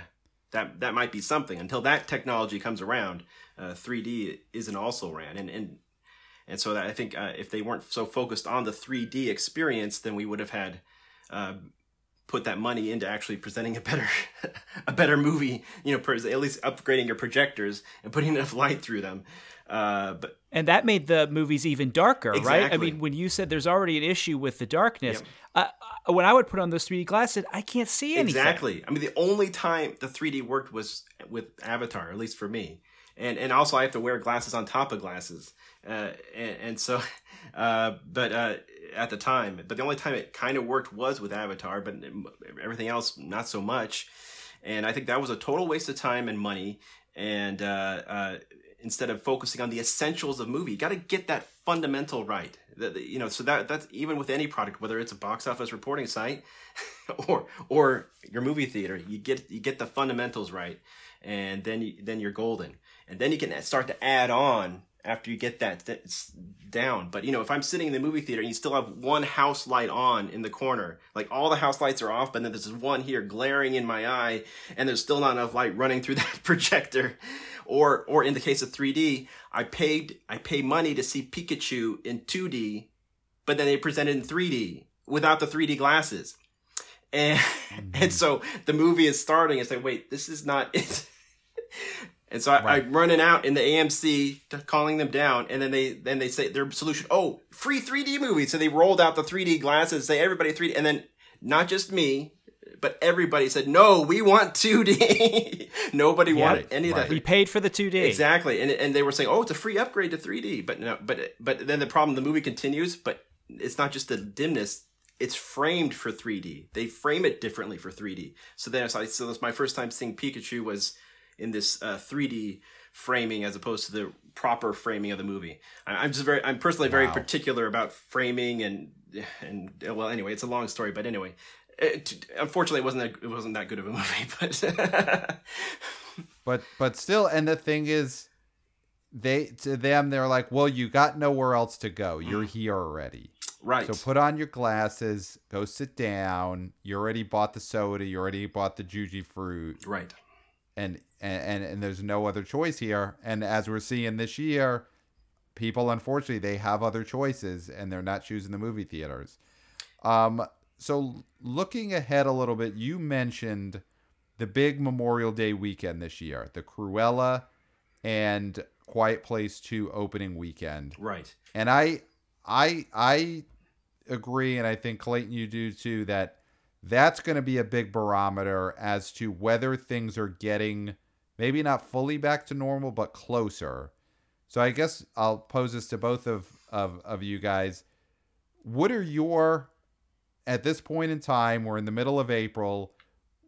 that, that might be something. Until that technology comes around, uh, 3D isn't also ran. And, and, and so that I think uh, if they weren't so focused on the 3D experience, then we would have had uh, put that money into actually presenting a better a better movie you know at least upgrading your projectors and putting enough light through them. Uh, but and that made the movies even darker exactly. right? I mean when you said there's already an issue with the darkness yep. uh, uh when i would put on those 3d glasses i can't see anything. Exactly. I mean the only time the 3d worked was with avatar at least for me and and also i have to wear glasses on top of glasses uh, and, and, so uh, but uh, at the time. But the only time it kind of worked was with Avatar, but everything else not so much. And I think that was a total waste of time and money. And uh, uh, instead of focusing on the essentials of movie, you got to get that fundamental right. The, you know, so that that's even with any product, whether it's a box office reporting site or or your movie theater, you get you get the fundamentals right, and then then you're golden. And then you can start to add on after you get that down. But you know, if I'm sitting in the movie theater and you still have one house light on in the corner, like all the house lights are off, but then there's one here glaring in my eye, and there's still not enough light running through that projector. Or, or in the case of 3D, I paid, I pay money to see Pikachu in 2D, but then they presented in 3D without the 3D glasses. And, mm-hmm. and so the movie is starting. It's like, wait, this is not it. And so I, right. I'm running out in the AMC, calling them down, and then they then they say their solution, oh, free 3D movie. So they rolled out the 3D glasses, say everybody 3D, and then not just me, but everybody said no, we want 2D. Nobody yeah, wanted any right. of that. We paid for the 2D exactly, and and they were saying, oh, it's a free upgrade to 3D, but no, but but then the problem, the movie continues, but it's not just the dimness. It's framed for 3D. They frame it differently for 3D. So then, so, so that's my first time seeing Pikachu was in this uh, 3D framing as opposed to the proper framing of the movie. I, am just very, I'm personally very wow. particular about framing and and well, anyway, it's a long story, but anyway, it, unfortunately, it wasn't that, it wasn't that good of a movie, but but but still, and the thing is. They to them they're like, well, you got nowhere else to go. You're mm. here already. Right. So put on your glasses, go sit down. You already bought the soda. You already bought the Jujyfruit. Right. And and, and, there's no other choice here. And as we're seeing this year, people unfortunately they have other choices and they're not choosing the movie theaters. Um, so looking ahead a little bit, you mentioned the big Memorial Day weekend this year, the Cruella and Quiet Place 2 opening weekend. Right. And I I I agree and I think Clayton you do too that that's going to be a big barometer as to whether things are getting maybe not fully back to normal, but closer. So I guess I'll pose this to both of, of, of you guys. What are your, at this point in time, we're in the middle of April,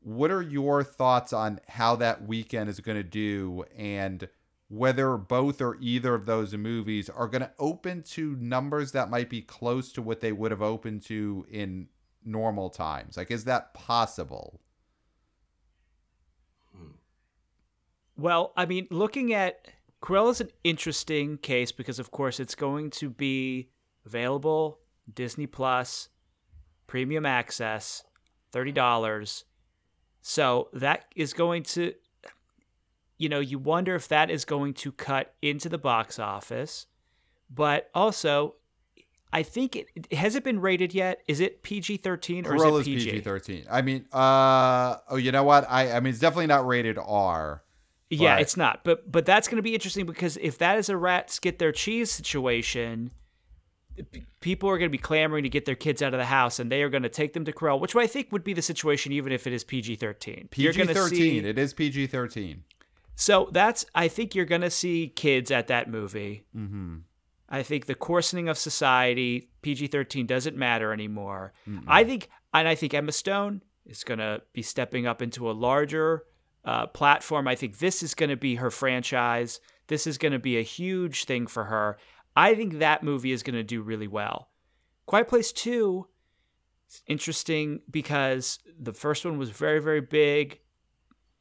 what are your thoughts on how that weekend is going to do? And whether both or either of those movies are going to open to numbers that might be close to what they would have opened to in normal times. Like, is that possible? Well, I mean, looking at Cruella is an interesting case because, of course, it's going to be available Disney Plus, premium access, thirty dollars. So that is going to, you know, you wonder if that is going to cut into the box office, but also. I think it has it been rated yet? Is it PG thirteen or is it PG? Thirteen. I mean, uh, oh, you know what? I, I mean, it's definitely not rated R. Yeah, it's not. But but that's going to be interesting because if that is a rats get their cheese situation, people are going to be clamoring to get their kids out of the house, and they are going to take them to Cruella, which I think would be the situation even if it is PG thirteen. PG thirteen. It is PG thirteen. So that's I think you're going to see kids at that movie. Mm-hmm. I think the coarsening of society, PG thirteen doesn't matter anymore. I think, and I think Emma Stone is going to be stepping up into a larger uh, platform. I think this is going to be her franchise. This is going to be a huge thing for her. I think that movie is going to do really well. Quiet Place Two, is interesting because the first one was very very big.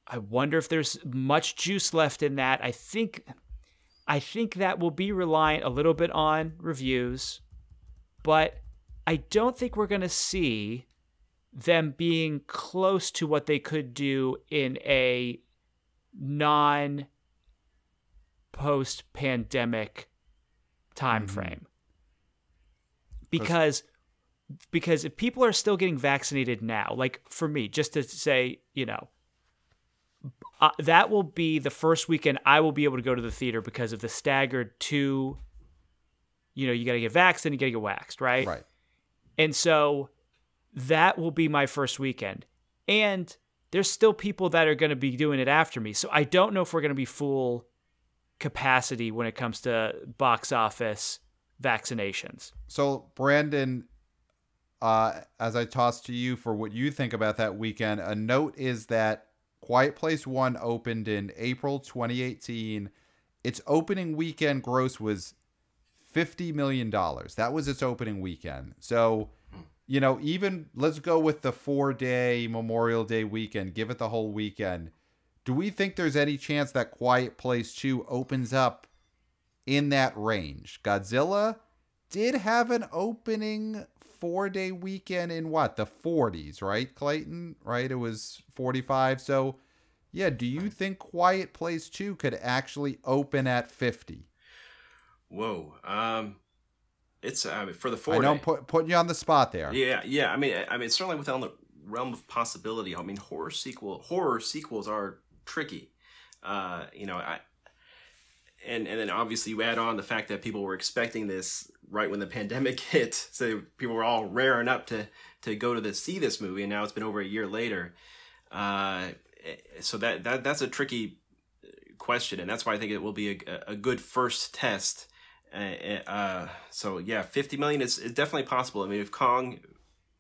I wonder if there's much juice left in that. I think I think that will be reliant a little bit on reviews, but I don't think we're going to see them being close to what they could do in a non post pandemic time mm-hmm. frame. Because because if people are still getting vaccinated now, like for me, just to say, you know, uh, that will be the first weekend I will be able to go to the theater because of the staggered two. You know, you got to get vaxxed, then you got to get waxed, right? Right. And so that will be my first weekend. And there's still people that are going to be doing it after me. So I don't know if we're going to be full capacity when it comes to box office vaccinations. So, Brandon, uh, as I toss to you for what you think about that weekend, a note is that Quiet Place 1 opened in April 2018. Its opening weekend gross was $50 million. That was its opening weekend. So, you know, even let's go with the four day Memorial Day weekend, give it the whole weekend. Do we think there's any chance that Quiet Place 2 opens up in that range? Godzilla did have an opening four day weekend in what, the 40s, right, Clayton? Right? It was 45. So, yeah, do you think Quiet Place 2 could actually open at 50? Whoa. Um, it's I mean, for the four. I know put, putting you on the spot there. Yeah, yeah. I mean, I mean, certainly within the realm of possibility. I mean, horror sequel horror sequels are tricky. Uh, you know, I and and then obviously you add on the fact that people were expecting this right when the pandemic hit, so people were all raring up to to go to the see this movie, and now it's been over a year later. Uh, so that that that's a tricky question, and that's why I think it will be a, a good first test. Uh, uh, so yeah, fifty million is, is definitely possible. I mean, if Kong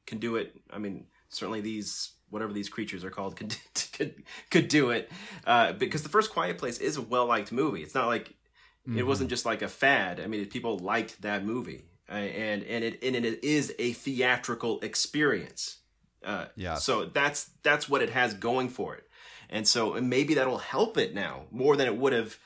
can do it, I mean, certainly these whatever these creatures are called could could could do it. Uh, because the first Quiet Place is a well liked movie. It's not like it wasn't just like a fad. I mean, people liked that movie, uh, and and it and it is a theatrical experience. Uh, Yeah. So that's that's what it has going for it, and so and maybe that'll help it now more than it would have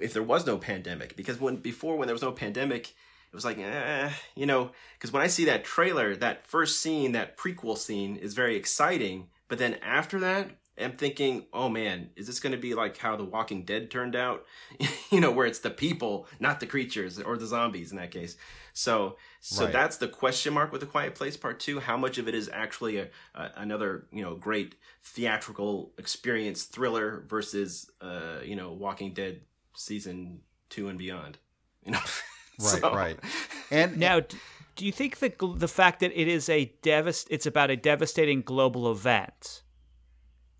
if there was no pandemic. Because when before when there was no pandemic, it was like, eh, you know, because when I see that trailer, that first scene, that prequel scene is very exciting, but then after that. I'm thinking, oh man, is this going to be like how The Walking Dead turned out? you know, where it's the people, not the creatures or the zombies in that case. So, so Right. that's the question mark with The Quiet Place Part Two. How much of it is actually a, a another you know great theatrical experience thriller versus uh you know Walking Dead season two and beyond? You know, Right, So- right. And Now, d- do you think the the fact that it is a devast it's about a devastating global event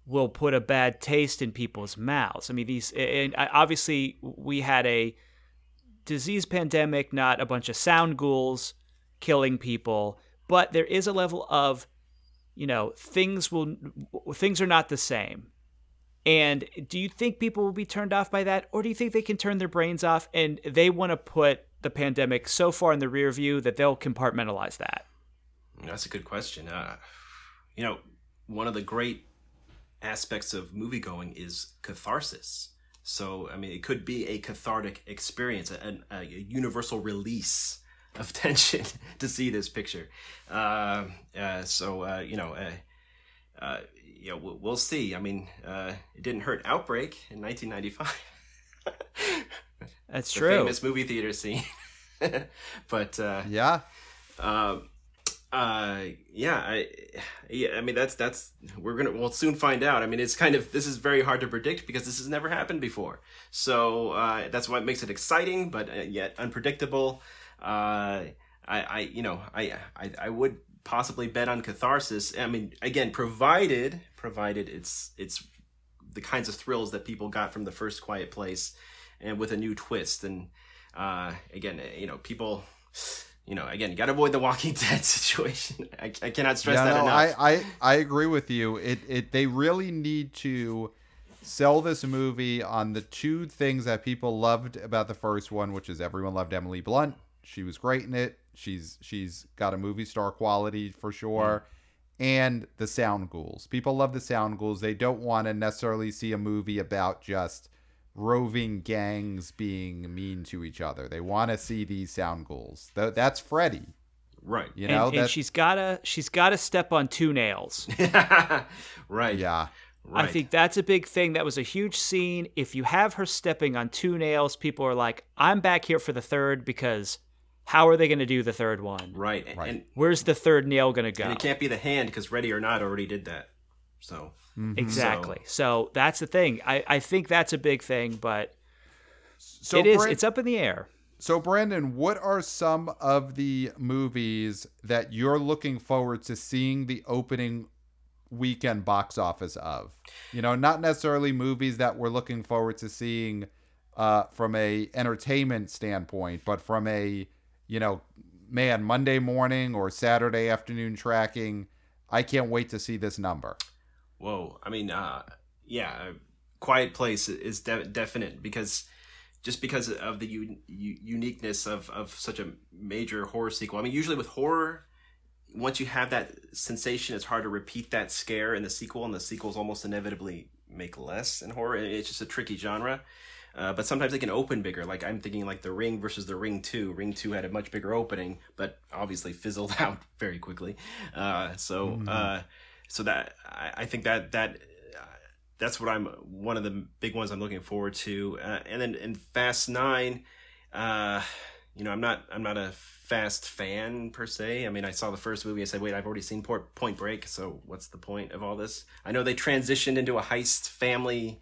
will put a bad taste in people's mouths? I mean, these and obviously we had a disease pandemic, not a bunch of sound ghouls killing people, but there is a level of you know things will things are not the same And do you think people will be turned off by that, or do you think they can turn their brains off and they want to put the pandemic so far in the rear view that they'll compartmentalize that? That's a good question. Uh, you know, one of the great aspects of movie going is catharsis. So, I mean, it could be a cathartic experience, a, a, a universal release of tension to see this picture. Uh, uh, so, uh, you know, uh, uh, you know, we'll, we'll, see. I mean, uh, it didn't hurt Outbreak in 1995. That's the true. Famous movie theater scene. but yeah. Um, uh, yeah, I, yeah, I mean that's that's we're gonna we'll soon find out. I mean, it's kind of this is very hard to predict because this has never happened before. So uh, that's what makes it exciting, but uh, yet unpredictable. Uh, I, I, you know, I, I, I would possibly bet on catharsis. I mean, again, provided provided it's it's the kinds of thrills that people got from the first Quiet Place, and with a new twist. And uh, again, you know, people you know, again, you got to avoid the Walking Dead situation. I, I cannot stress yeah, that no, enough. I, I, I agree with you. It, it, they really need to sell this movie on the two things that people loved about the first one, which is everyone loved Emily Blunt. She was great in it. She's, she's got a movie star quality for sure. Mm. And the sound ghouls. People love the sound ghouls. They don't want to necessarily see a movie about just roving gangs being mean to each other. They want to see these sound ghouls. That's Freddy. Right. You know, and, and she's gotta she's gotta step on two nails. right. Yeah. Right. I think that's a big thing. That was a huge scene. If you have her stepping on two nails, people are like, I'm back here for the third because how are they going to do the third one? Right. right. And where's the third nail going to go? And it can't be the hand because Ready or Not already did that. So Mm-hmm. Exactly. So. so. that's the thing. I, I think that's a big thing, but so it is. Brand- it's up in the air. So Brandon, what are some of the movies that you're looking forward to seeing the opening weekend box office of? You know, not necessarily movies that we're looking forward to seeing uh, from a entertainment standpoint, but from a you know, man, Monday morning or Saturday afternoon tracking. I can't wait to see this number. Whoa. I mean, uh, yeah, Quiet Place is de- definite because just because of the uniqueness of, of such a major horror sequel. I mean, usually with horror, once you have that sensation, it's hard to repeat that scare in the sequel, and the sequels almost inevitably make less in horror. It's just a tricky genre. Uh, but sometimes they can open bigger. Like I'm thinking, like The Ring versus The Ring Two. Ring Two had a much bigger opening, but obviously fizzled out very quickly. Uh, so mm-hmm. uh, so that I, I think that that that's what I'm one of the big ones I'm looking forward to. Uh, and then in Fast Nine, uh, you know, I'm not I'm not a Fast fan per se. I mean, I saw the first movie. I said, wait, I've already seen Point Break, so what's the point of all this? I know they transitioned into a heist family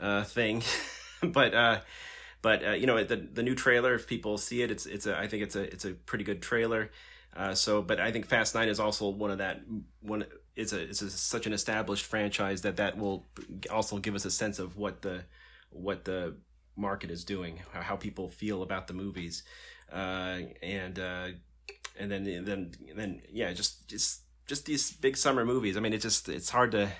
uh, thing, but uh, but uh, you know the the new trailer. If people see it, it's it's a I think it's a it's a pretty good trailer. Uh, so, but I think Fast Nine is also one of that one. It's a it's a, such an established franchise that that will also give us a sense of what the what the market is doing, how, how people feel about the movies, uh, and uh, and then then then yeah, just just just these big summer movies. I mean, it just it's hard to,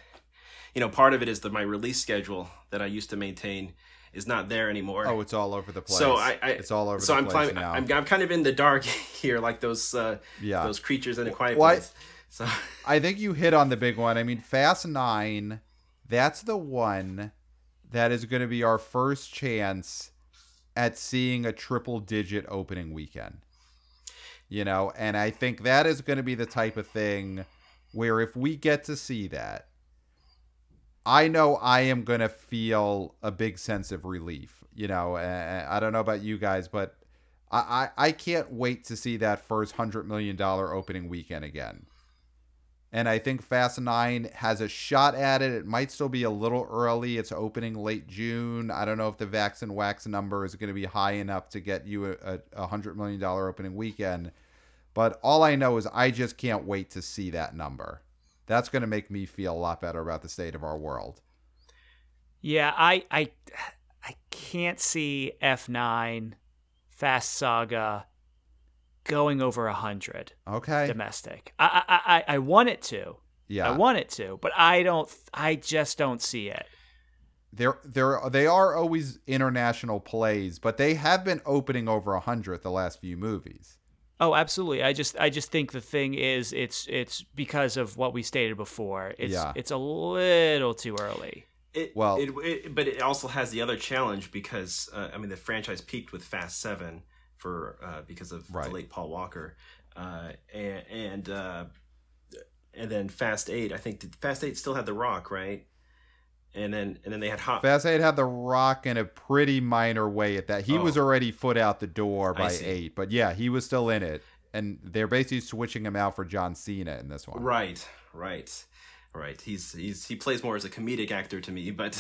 you know, part of it is the my release schedule that I used to maintain is not there anymore. Oh, it's all over the place. So I, I it's all over. So the I'm place climbing, now. I'm, I'm kind of in the dark here, like those uh, yeah those creatures in a quiet well, place. So I think you hit on the big one. I mean, Fast Nine, that's the one that is going to be our first chance at seeing a triple digit opening weekend. You know, and I think that is going to be the type of thing where if we get to see that, I know I am going to feel a big sense of relief. You know, I don't know about you guys, but I, I, I can't wait to see that first $100 million opening weekend again. And I think Fast 9 has a shot at it. It might still be a little early. It's opening late June. I don't know if the Vax and Wax number is going to be high enough to get you a, a $100 million opening weekend. But all I know is I just can't wait to see that number that's going to make me feel a lot better about the state of our world. Yeah, I I I can't see F9 Fast Saga going over a hundred. Okay. Domestic. I, I I I want it to. Yeah. I want it to, but I don't. I just don't see it. They're they're they are always international plays, but they have been opening over a hundred the last few movies. Oh, absolutely. I just I just think the thing is it's it's because of what we stated before. It's Yeah. it's a little too early. It, Well- it, it, but it also has the other challenge because uh, I mean the franchise peaked with Fast Seven for uh, because of Right. the late Paul Walker, uh, and and, uh, and then Fast Eight. I think did Fast Eight still had The Rock, right? And then and then they had Hot. Fast Eight had the Rock in a pretty minor way at that. He was Oh. already foot out the door by eight, but yeah, he was still in it, and they're basically switching him out for John Cena in this one. Right, right, right. He's he's he plays more as a comedic actor to me, but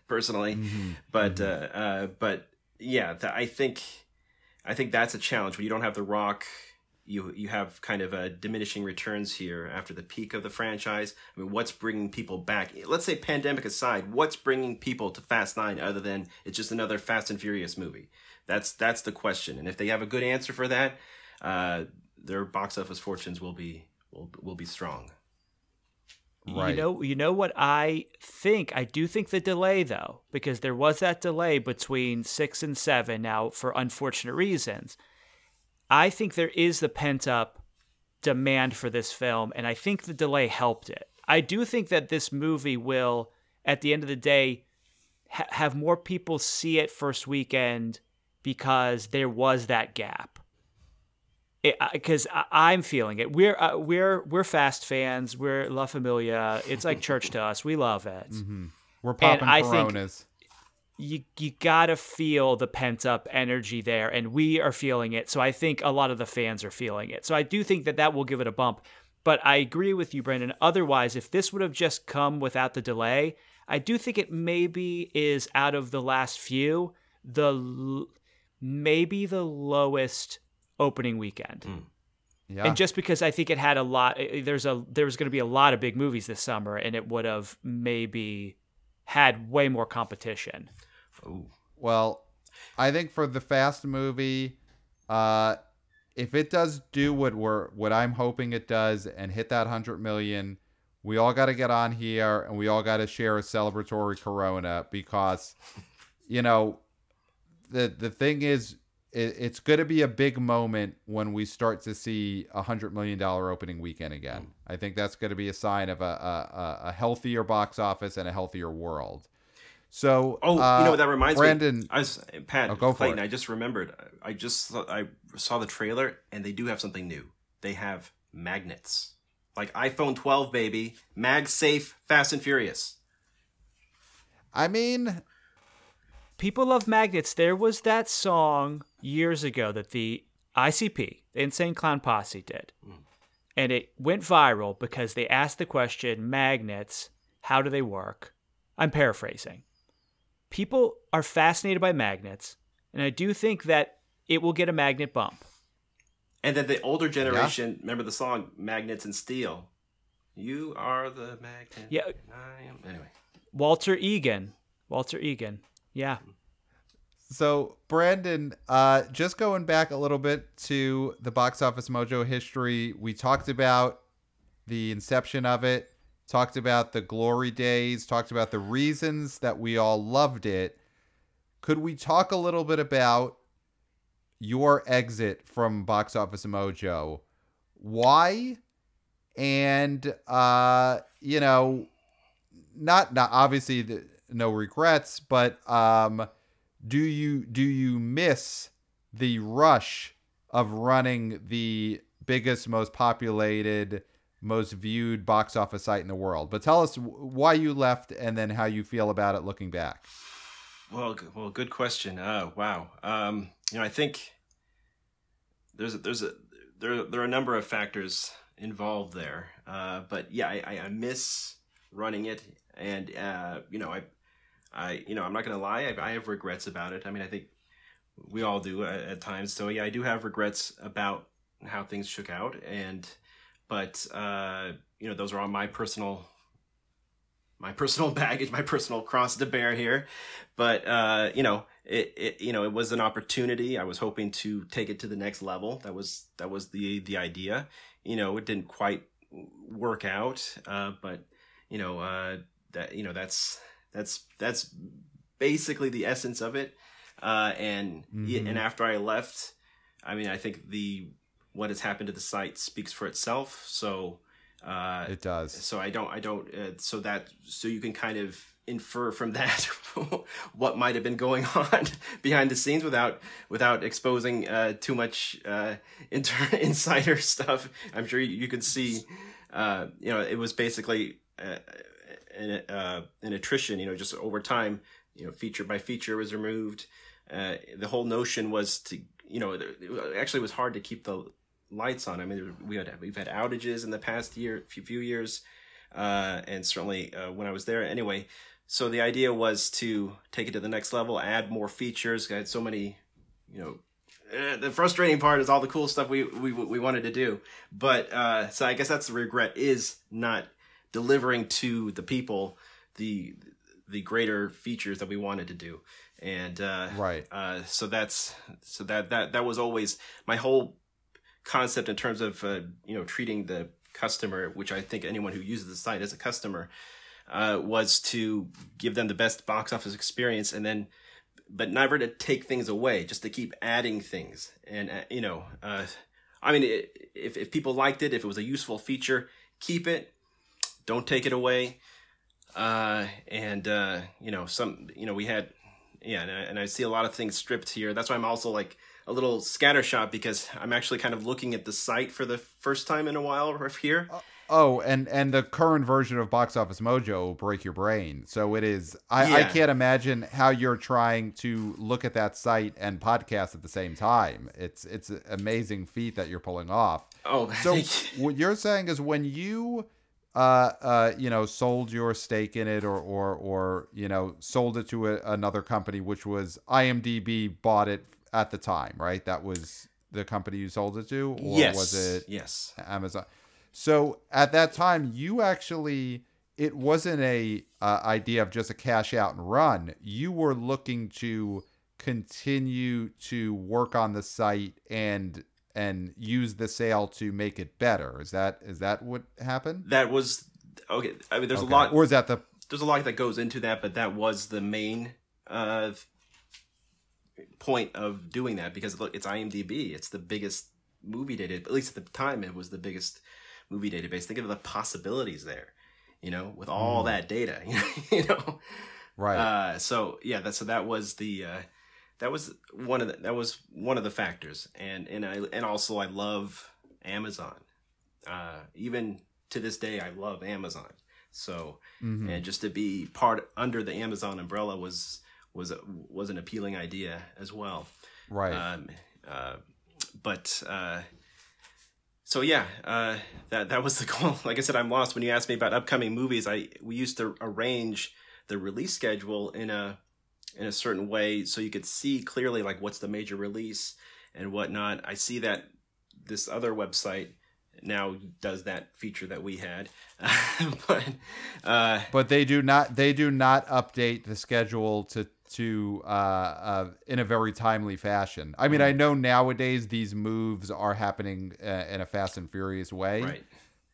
personally, Mhm. but uh, uh, but yeah, th- I think I think that's a challenge when you don't have the Rock. You you have kind of a diminishing returns here after the peak of the franchise. I mean, what's bringing people back? Let's say pandemic aside, what's bringing people to Fast Nine other than it's just another Fast and Furious movie? That's that's the question. And if they have a good answer for that, uh, their box office fortunes will be will will be strong. Right. You know, you know what I think. I do think the delay though, because there was that delay between six and seven. Now, for unfortunate reasons, I think there is the pent up demand for this film, and I think the delay helped it. I do think that this movie will, at the end of the day, ha- have more people see it first weekend because there was that gap because I'm feeling it. We're uh, we're we're fast fans. We're La Familia. It's like church to us. We love it. Mhm. We're popping I think- Coronas. You you gotta feel the pent up energy there, and we are feeling it. So I think a lot of the fans are feeling it. So I do think that that will give it a bump. But I agree with you, Brandon. Otherwise, if this would have just come without the delay, I do think it maybe is out of the last few the l- maybe the lowest opening weekend. Hmm. yeah. And just because I think it had a lot, there's a there was going to be a lot of big movies this summer, and it would have maybe had way more competition. Ooh. Well, I think for the Fast movie, uh, if it does do what we're what I'm hoping it does and hit that hundred million, we all got to get on here and we all got to share a celebratory Corona because, you know, the the thing is, it, it's going to be a big moment when we start to see a hundred million dollar opening weekend again. I think that's going to be a sign of a, a a- a healthier box office and a healthier world. So, Oh, uh, you know what that reminds Brandon, me. I was Pat Oh, go for Clayton. it. I just remembered. I just saw, I saw the trailer, and they do have something new. They have magnets, like iPhone 12, baby. MagSafe, Fast and Furious. I mean, People love magnets. There was that song years ago that the ICP, the Insane Clown Posse, did. And it went viral because they asked the question magnets, how do they work? I'm paraphrasing. People are fascinated by magnets, and I do think that it will get a magnet bump. And then the older generation, remember the song "Magnets and Steel." You are the magnet. Yeah. I am. Anyway, Walter Egan. Walter Egan. Yeah. so Brandon, uh, just going back a little bit to the box office mojo history, we talked about the inception of it, talked about the glory days, talked about the reasons that we all loved it. Could we talk a little bit about your exit from box office mojo? Why? And uh, you know, not not obviously the, no regrets, but um, do you do you miss the rush of running the biggest, most populated, most viewed box office site in the world? But tell us why you left and then how you feel about it looking back. well, well, good question. Oh, wow. Um, you know, I think there's a, there's a there there are a number of factors involved there. Uh, but yeah, I, I, miss running it, and uh, you know, I I you know, I'm not gonna lie, I, I have regrets about it. I mean, I think we all do at, at times. So yeah, I do have regrets about how things shook out, and but uh, you know, those are all my personal my personal baggage, my personal cross to bear here. But uh, you know, it, it you know, it was an opportunity. I was hoping to take it to the next level. That was that was the the idea. You know, it didn't quite work out. Uh, but you know uh, that you know that's that's that's basically the essence of it. Uh, and Mhm. and after I left, I mean, I think the what has happened to the site speaks for itself. So. Uh, It does. so I don't, I don't, uh, so that, so you can kind of infer from that what might have been going on behind the scenes without, without exposing uh, too much uh, inter- insider stuff. I'm sure you, you can see, uh, you know, it was basically uh, an, uh, an attrition. You know, just over time, you know, feature by feature was removed. Uh, the whole notion was to, you know, actually it actually was hard to keep the lights on. I mean, we had we've had outages in the past year, few few years, uh, and certainly uh, when I was there. Anyway, so the idea was to take it to the next level, add more features. I had so many, you know. eh, The frustrating part is all the cool stuff we we we wanted to do, but uh, so I guess that's the regret is not delivering to the people the the greater features that we wanted to do, and uh, Right. uh, so that's so that that that was always my whole concept in terms of uh, you know treating the customer, which I think anyone who uses the site as a customer, uh, was to give them the best box office experience, and then but never to take things away, just to keep adding things, and uh, you know, uh, I mean, i if if people liked it, if it was a useful feature, keep it, don't take it away, uh, and uh, you know, some you know we had yeah, and I, and I see a lot of things stripped here. That's why I'm also like a little scattershot because I'm actually kind of looking at the site for the first time in a while here. Oh, and and the current version of Box Office Mojo will break your brain. So it is. I, I can't imagine how you're trying to look at that site and podcast at the same time. It's it's an amazing feat that you're pulling off. Oh, So you. what you're saying is when you uh uh you know sold your stake in it or or or you know sold it to a, another company which was IMDb bought it at the time, right? That was the company you sold it to or yes, was it yes, Amazon. So at that time, you actually it wasn't a uh, idea of just a cash out and run. You were looking to continue to work on the site and and use the sale to make it better. Is that is that what happened? that was okay. I mean, there's Okay. a lot. or is that the there's a lot that goes into that, but that was the main uh, point of doing that because look, it's IMDb. It's the biggest movie database. At least at the time, it was the biggest movie database. Think of the possibilities there. You know, with all Mm. that data. You know, right? uh, so yeah, that so that was the uh, that was one of the that was one of the factors, and and I and also I love Amazon. Uh, even to this day, I love Amazon. So Mhm. and just to be part under the Amazon umbrella was was a, was an appealing idea as well. right. Um, uh, but uh, so yeah, uh, that that was the goal. Like I said, I'm lost. When you asked me about upcoming movies, I we used to arrange the release schedule in a in a certain way so you could see clearly like what's the major release and whatnot. I see that this other website now does that feature that we had, but uh, but they do not they do not update the schedule to to uh, uh, in a very timely fashion. I mean. I know nowadays these moves are happening uh, in a fast and furious way, right.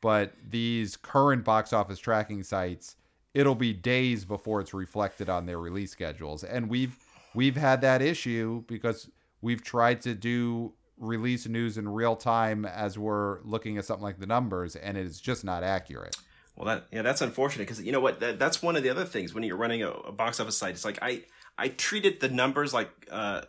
but these current box office tracking sites, it'll be days before it's reflected on their release schedules, and we've we've had that issue because we've tried to do release news in real time as we're looking at something like the numbers, and it's just not accurate. Well, that yeah, that's unfortunate because you know what? That, that's one of the other things when you're running a, a box office site. It's like I I treated the numbers like uh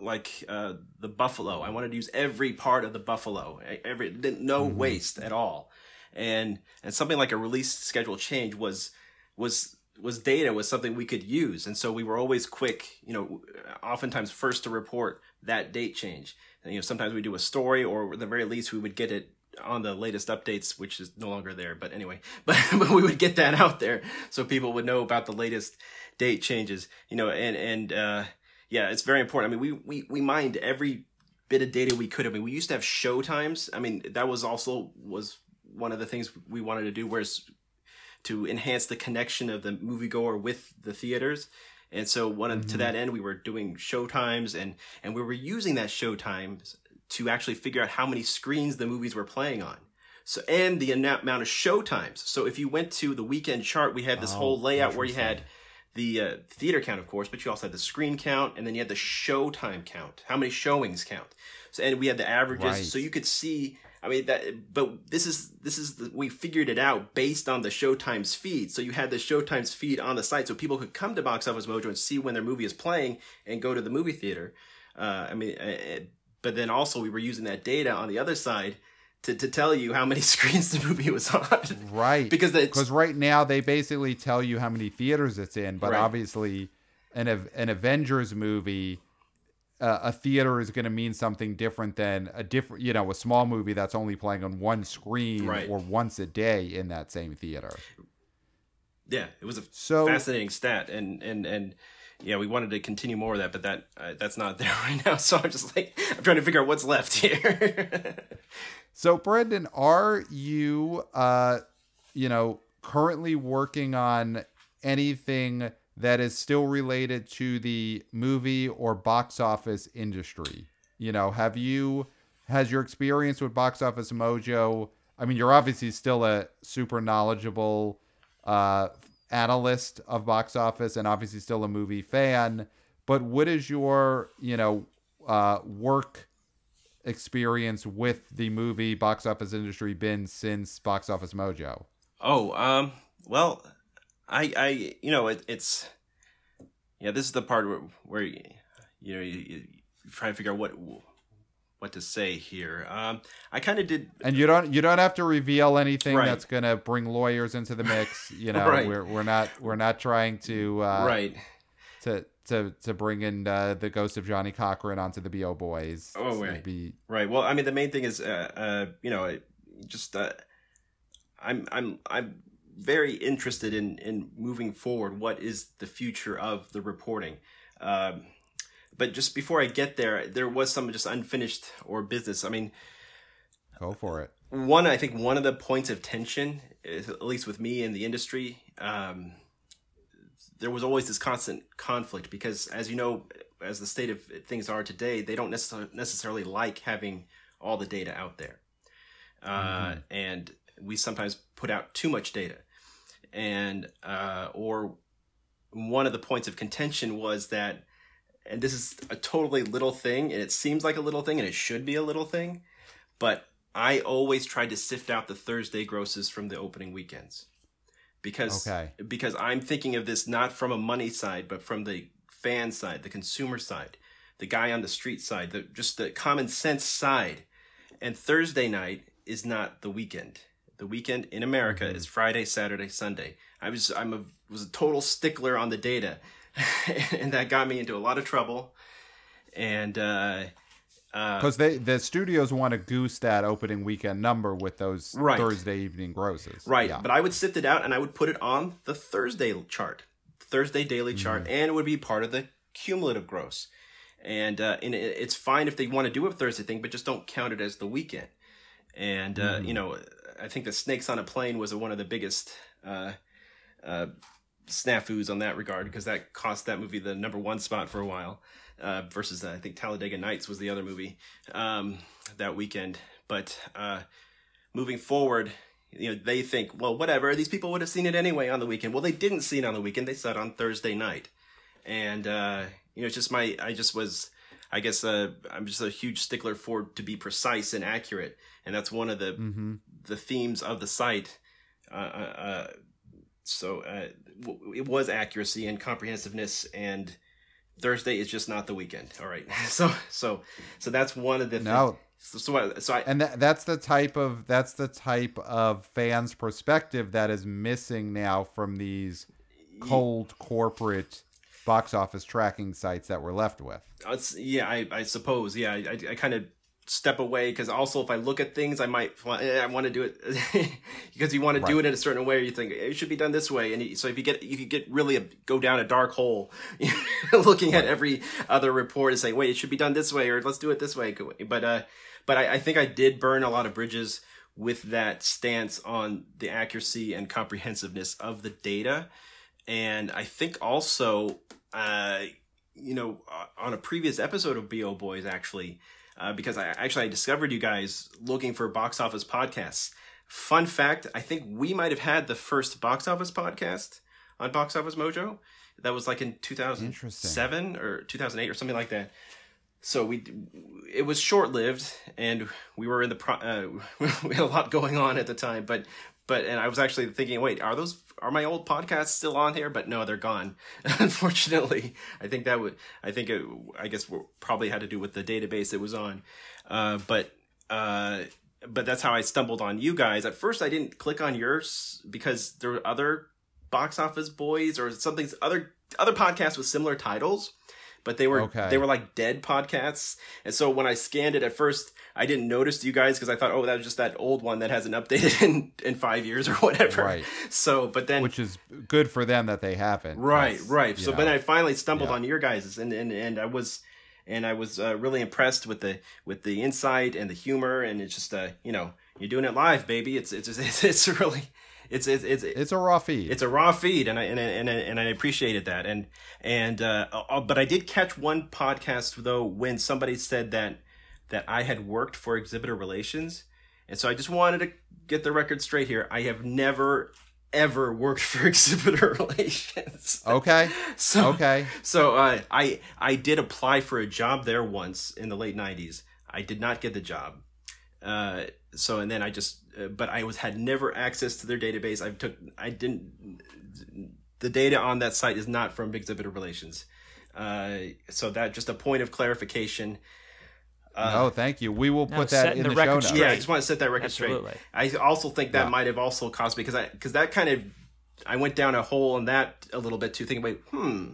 like uh the buffalo. I wanted to use every part of the buffalo, every no waste at all, and and something like a release schedule change was was was data was something we could use, and so we were always quick. You know, oftentimes first to report that date change. And, you know, sometimes we do a story, or at the very least we would get it on the latest updates, which is no longer there. But anyway, but, but we would get that out there so people would know about the latest date changes. You know, and and uh, yeah, it's very important. I mean, we we we mined every bit of data we could. I mean, we used to have show times. I mean, that was also was one of the things we wanted to do, whereas to enhance the connection of the moviegoer with the theaters. And so one of, to that end, we were doing show times and, and we were using that show times to actually figure out how many screens the movies were playing on. So and the amount of show times. So if you went to the weekend chart, we had this Oh, whole layout where you had the uh, theater count, of course, but you also had the screen count, and then you had the show time count. How many showings count? So and we had the averages, Right. so you could see. I mean that, but this is this is the, we figured it out based on the Showtime's feed. So you had the Showtime's feed on the site, so people could come to Box Office Mojo and see when their movie is playing and go to the movie theater. Uh, I mean, uh, but then also we were using that data on the other side to, to tell you how many screens the movie was on. Right. Because because right now they basically tell you how many theaters it's in, but Right. obviously, an an Avengers movie, uh, a theater is going to mean something different than a different, you know, a small movie that's only playing on one screen Right. or once a day in that same theater. Yeah, it was a So- fascinating stat, and and and yeah, we wanted to continue more of that, but that uh, that's not there right now. So I'm just like I'm trying to figure out what's left here. So, Brandon, are you, uh, you know, currently working on anything that is still related to the movie or box office industry? You know, have you, has your experience with Box Office Mojo? I mean, you're obviously still a super knowledgeable uh, analyst of box office and obviously still a movie fan. But what is your, you know, uh, work experience with the movie box office industry been since Box Office Mojo? oh, um, well, I I you know it, it's yeah, this is the part where where you know you, you try to figure out what what to say here. Um, I kind of did And you don't you don't have to reveal anything Right. that's gonna bring lawyers into the mix. You know, Right. we're we're not we're not trying to uh, right. to to to bring in uh, the ghost of Johnnie Cochran onto the Bo Boys. Oh, right. be Right. Well, I mean, the main thing is, uh, uh, you know, just uh, I'm I'm I'm very interested in in moving forward. What is the future of the reporting? Um, but just before I get there, there was some just unfinished or business. I mean, go for it. one I think one of the points of tension, at least with me in the industry, um, there was always this constant conflict because, as you know, as the state of things are today, they don't necessarily necessarily like having all the data out there, uh, and we sometimes put out too much data, and uh, or one of the points of contention was that. And this is a totally little thing, and it seems like a little thing, and it should be a little thing, but I always tried to sift out the Thursday grosses from the opening weekends because Okay. because I'm thinking of this not from a money side, but from the fan side, the consumer side, the guy on the street side, the just the common sense side. And Thursday night is not the weekend. The weekend in America is Friday, Saturday, Sunday. I was I'm a was a total stickler on the data, and that got me into a lot of trouble. And uh, uh, Because they the studios want to goose that opening weekend number with those Right. Thursday evening grosses. Right, Yeah. but I would sift it out and I would put it on the Thursday chart, Thursday daily chart, and it would be part of the cumulative gross. And uh, and it's fine if they want to do a Thursday thing, but just don't count it as the weekend. And uh, you know, I think the Snakes on a Plane was one of the biggest uh, uh, snafus on that regard because that cost that movie the number one spot for a while. Uh, versus uh, I think Talladega Nights was the other movie um, that weekend. But uh, moving forward, you know, they think, well, whatever, these people would have seen it anyway on the weekend. Well, they didn't see it on the weekend; they saw it on Thursday night, and uh, you know, it's just my, I just was, I guess, uh, I'm just a huge stickler for to be precise and accurate, and that's one of the Mm-hmm. the themes of the site. Uh, uh, uh, so uh, w- it was accuracy and comprehensiveness, and Thursday is just not the weekend. All right, so so so that's one of the No. So, so so I and that, that's the type of that's the type of fans perspective that is missing now from these cold corporate box office tracking sites that we're left with It's, yeah, I, I suppose. Yeah, I, I, I kind of step away because also if I look at things, I might want, eh, I want to do it because you want to do it in a certain way. You think it should be done this way, and you- so if you get you could get really a, go down a dark hole, looking at every other report and say, wait, it should be done this way, or let's do it this way. But uh, but I, I think I did burn a lot of bridges with that stance on the accuracy and comprehensiveness of the data. And I think also, uh, you know, uh, on a previous episode of BO Boys, actually, uh, because I actually I discovered you guys looking for box office podcasts. fun fact: I think we might have had the first box office podcast on Box Office Mojo. That was like in 2007 or 2008 or something like that. So we it was short lived, and we were in the pro, uh, we had a lot going on at the time. But but and I was actually thinking, wait, are those are my old podcasts still on here? But no, they're gone. Unfortunately, I think that would I think it I guess probably had to do with the database it was on. Uh, but uh, but that's how I stumbled on you guys. At first, I didn't click on yours because there were other box office boys or something other other podcasts with similar titles but they were okay. they were like dead podcasts. And so when I scanned it at first, I didn't notice you guys because I thought, oh, that was just that old one that hasn't updated in in five years or whatever. Right. So, but then which is good for them that they haven't. Right. Right. So, know. but I finally stumbled yeah. on your guys, and and and I was. And I was uh, really impressed with the with the insight and the humor, and it's just uh, you know you're doing it live, baby. It's it's it's, it's really it's it's it's it's a raw feed. It's a raw feed, and I and and and I appreciated that. And and uh, uh, but I did catch one podcast though when somebody said that that I had worked for exhibitor relations, and so I just wanted to get the record straight here. I have never ever worked for exhibitor relations. Okay. so okay. So uh, I I did apply for a job there once in the late '90s. I did not get the job. Uh, so and then I just uh, but I was had never access to their database. I took I didn't the data on that site is not from exhibitor relations. Uh, so that just a point of clarification. Uh, no, thank you. We will put no, that in the, the show notes. Yeah, I just want to set that record Absolutely. straight. I also think that yeah. might have also caused because I because that kind of I went down a hole in that a little bit too, thinking, wait, hmm,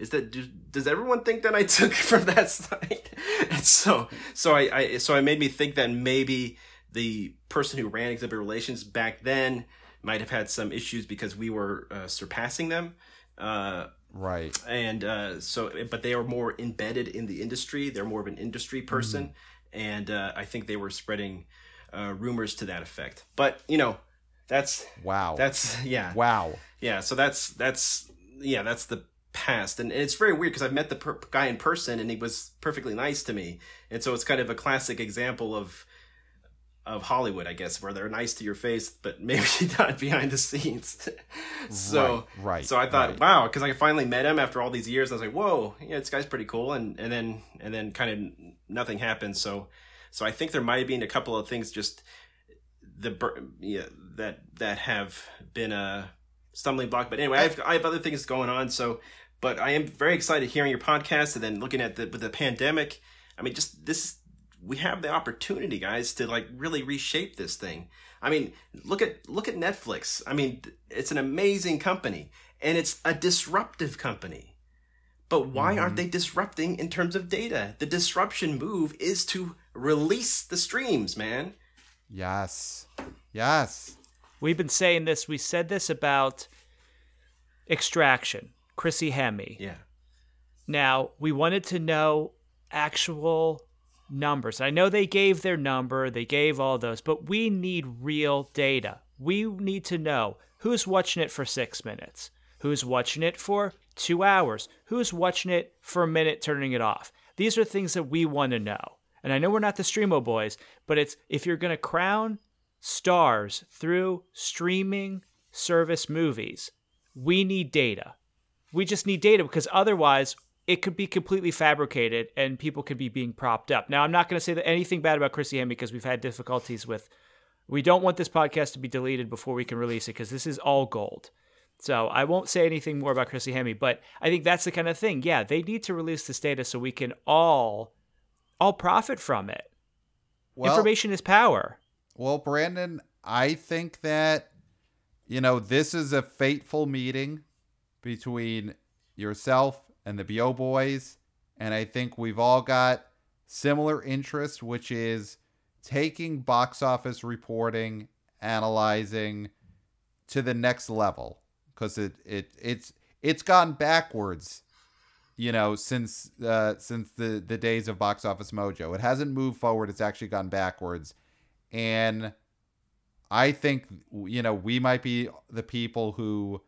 is that do, does everyone think that I took from that site? and so so I, I so I made me think that maybe the person who ran exhibitor relations back then might have had some issues because we were uh, surpassing them. Uh, right. And uh, so, but they are more embedded in the industry. They're more of an industry person, mm-hmm. and uh, I think they were spreading uh, rumors to that effect. But you know, that's wow. That's yeah. Wow. Yeah. So that's that's yeah. That's the past and it's very weird because i've met the per- guy in person and he was perfectly nice to me and so it's kind of a classic example of of Hollywood, I guess, where they're nice to your face, but maybe not behind the scenes. so, right, right, So I thought, right. wow, because I finally met him after all these years. I was like, whoa, yeah, this guy's pretty cool. And and then and then kind of nothing happened. So, so I think there might have been a couple of things just the yeah, that that have been a stumbling block. But anyway, I have I have other things going on. So, but I am very excited hearing your podcast and then looking at the with the pandemic. I mean, just this we have the opportunity, guys, to like really reshape this thing. I mean, look at look at Netflix. I mean, it's an amazing company and it's a disruptive company. But why mm-hmm. aren't they disrupting in terms of data? The disruption move is to release the streams, man. Yes. Yes. We've been saying this. We said this about extraction, Chrissy Hemme. Yeah. Now, we wanted to know actual numbers. I know they gave their number, they gave all those, but we need real data. We need to know who's watching it for six minutes, who's watching it for two hours, who's watching it for a minute, turning it off. These are things that we want to know. And I know we're not the Streamo boys, but it's if you're going to crown stars through streaming service movies, we need data. We just need data because otherwise it could be completely fabricated and people could be being propped up. Now, I'm not going to say that anything bad about Chrissy Hemme because we've had difficulties with. We don't want this podcast to be deleted before we can release it because this is all gold. So I won't say anything more about Chrissy Hemme, but I think that's the kind of thing. Yeah, they need to release this data so we can all all profit from it. Well, Information is power. Well, Brandon, I think that you know this is a fateful meeting between yourself and the BO boys. And I think we've all got similar interests, which is taking box office reporting, analyzing to the next level. Because it, it it's it's gone backwards, you know, since uh, since the, the days of Box Office Mojo. It hasn't moved forward, it's actually gone backwards. And I think you know, we might be the people who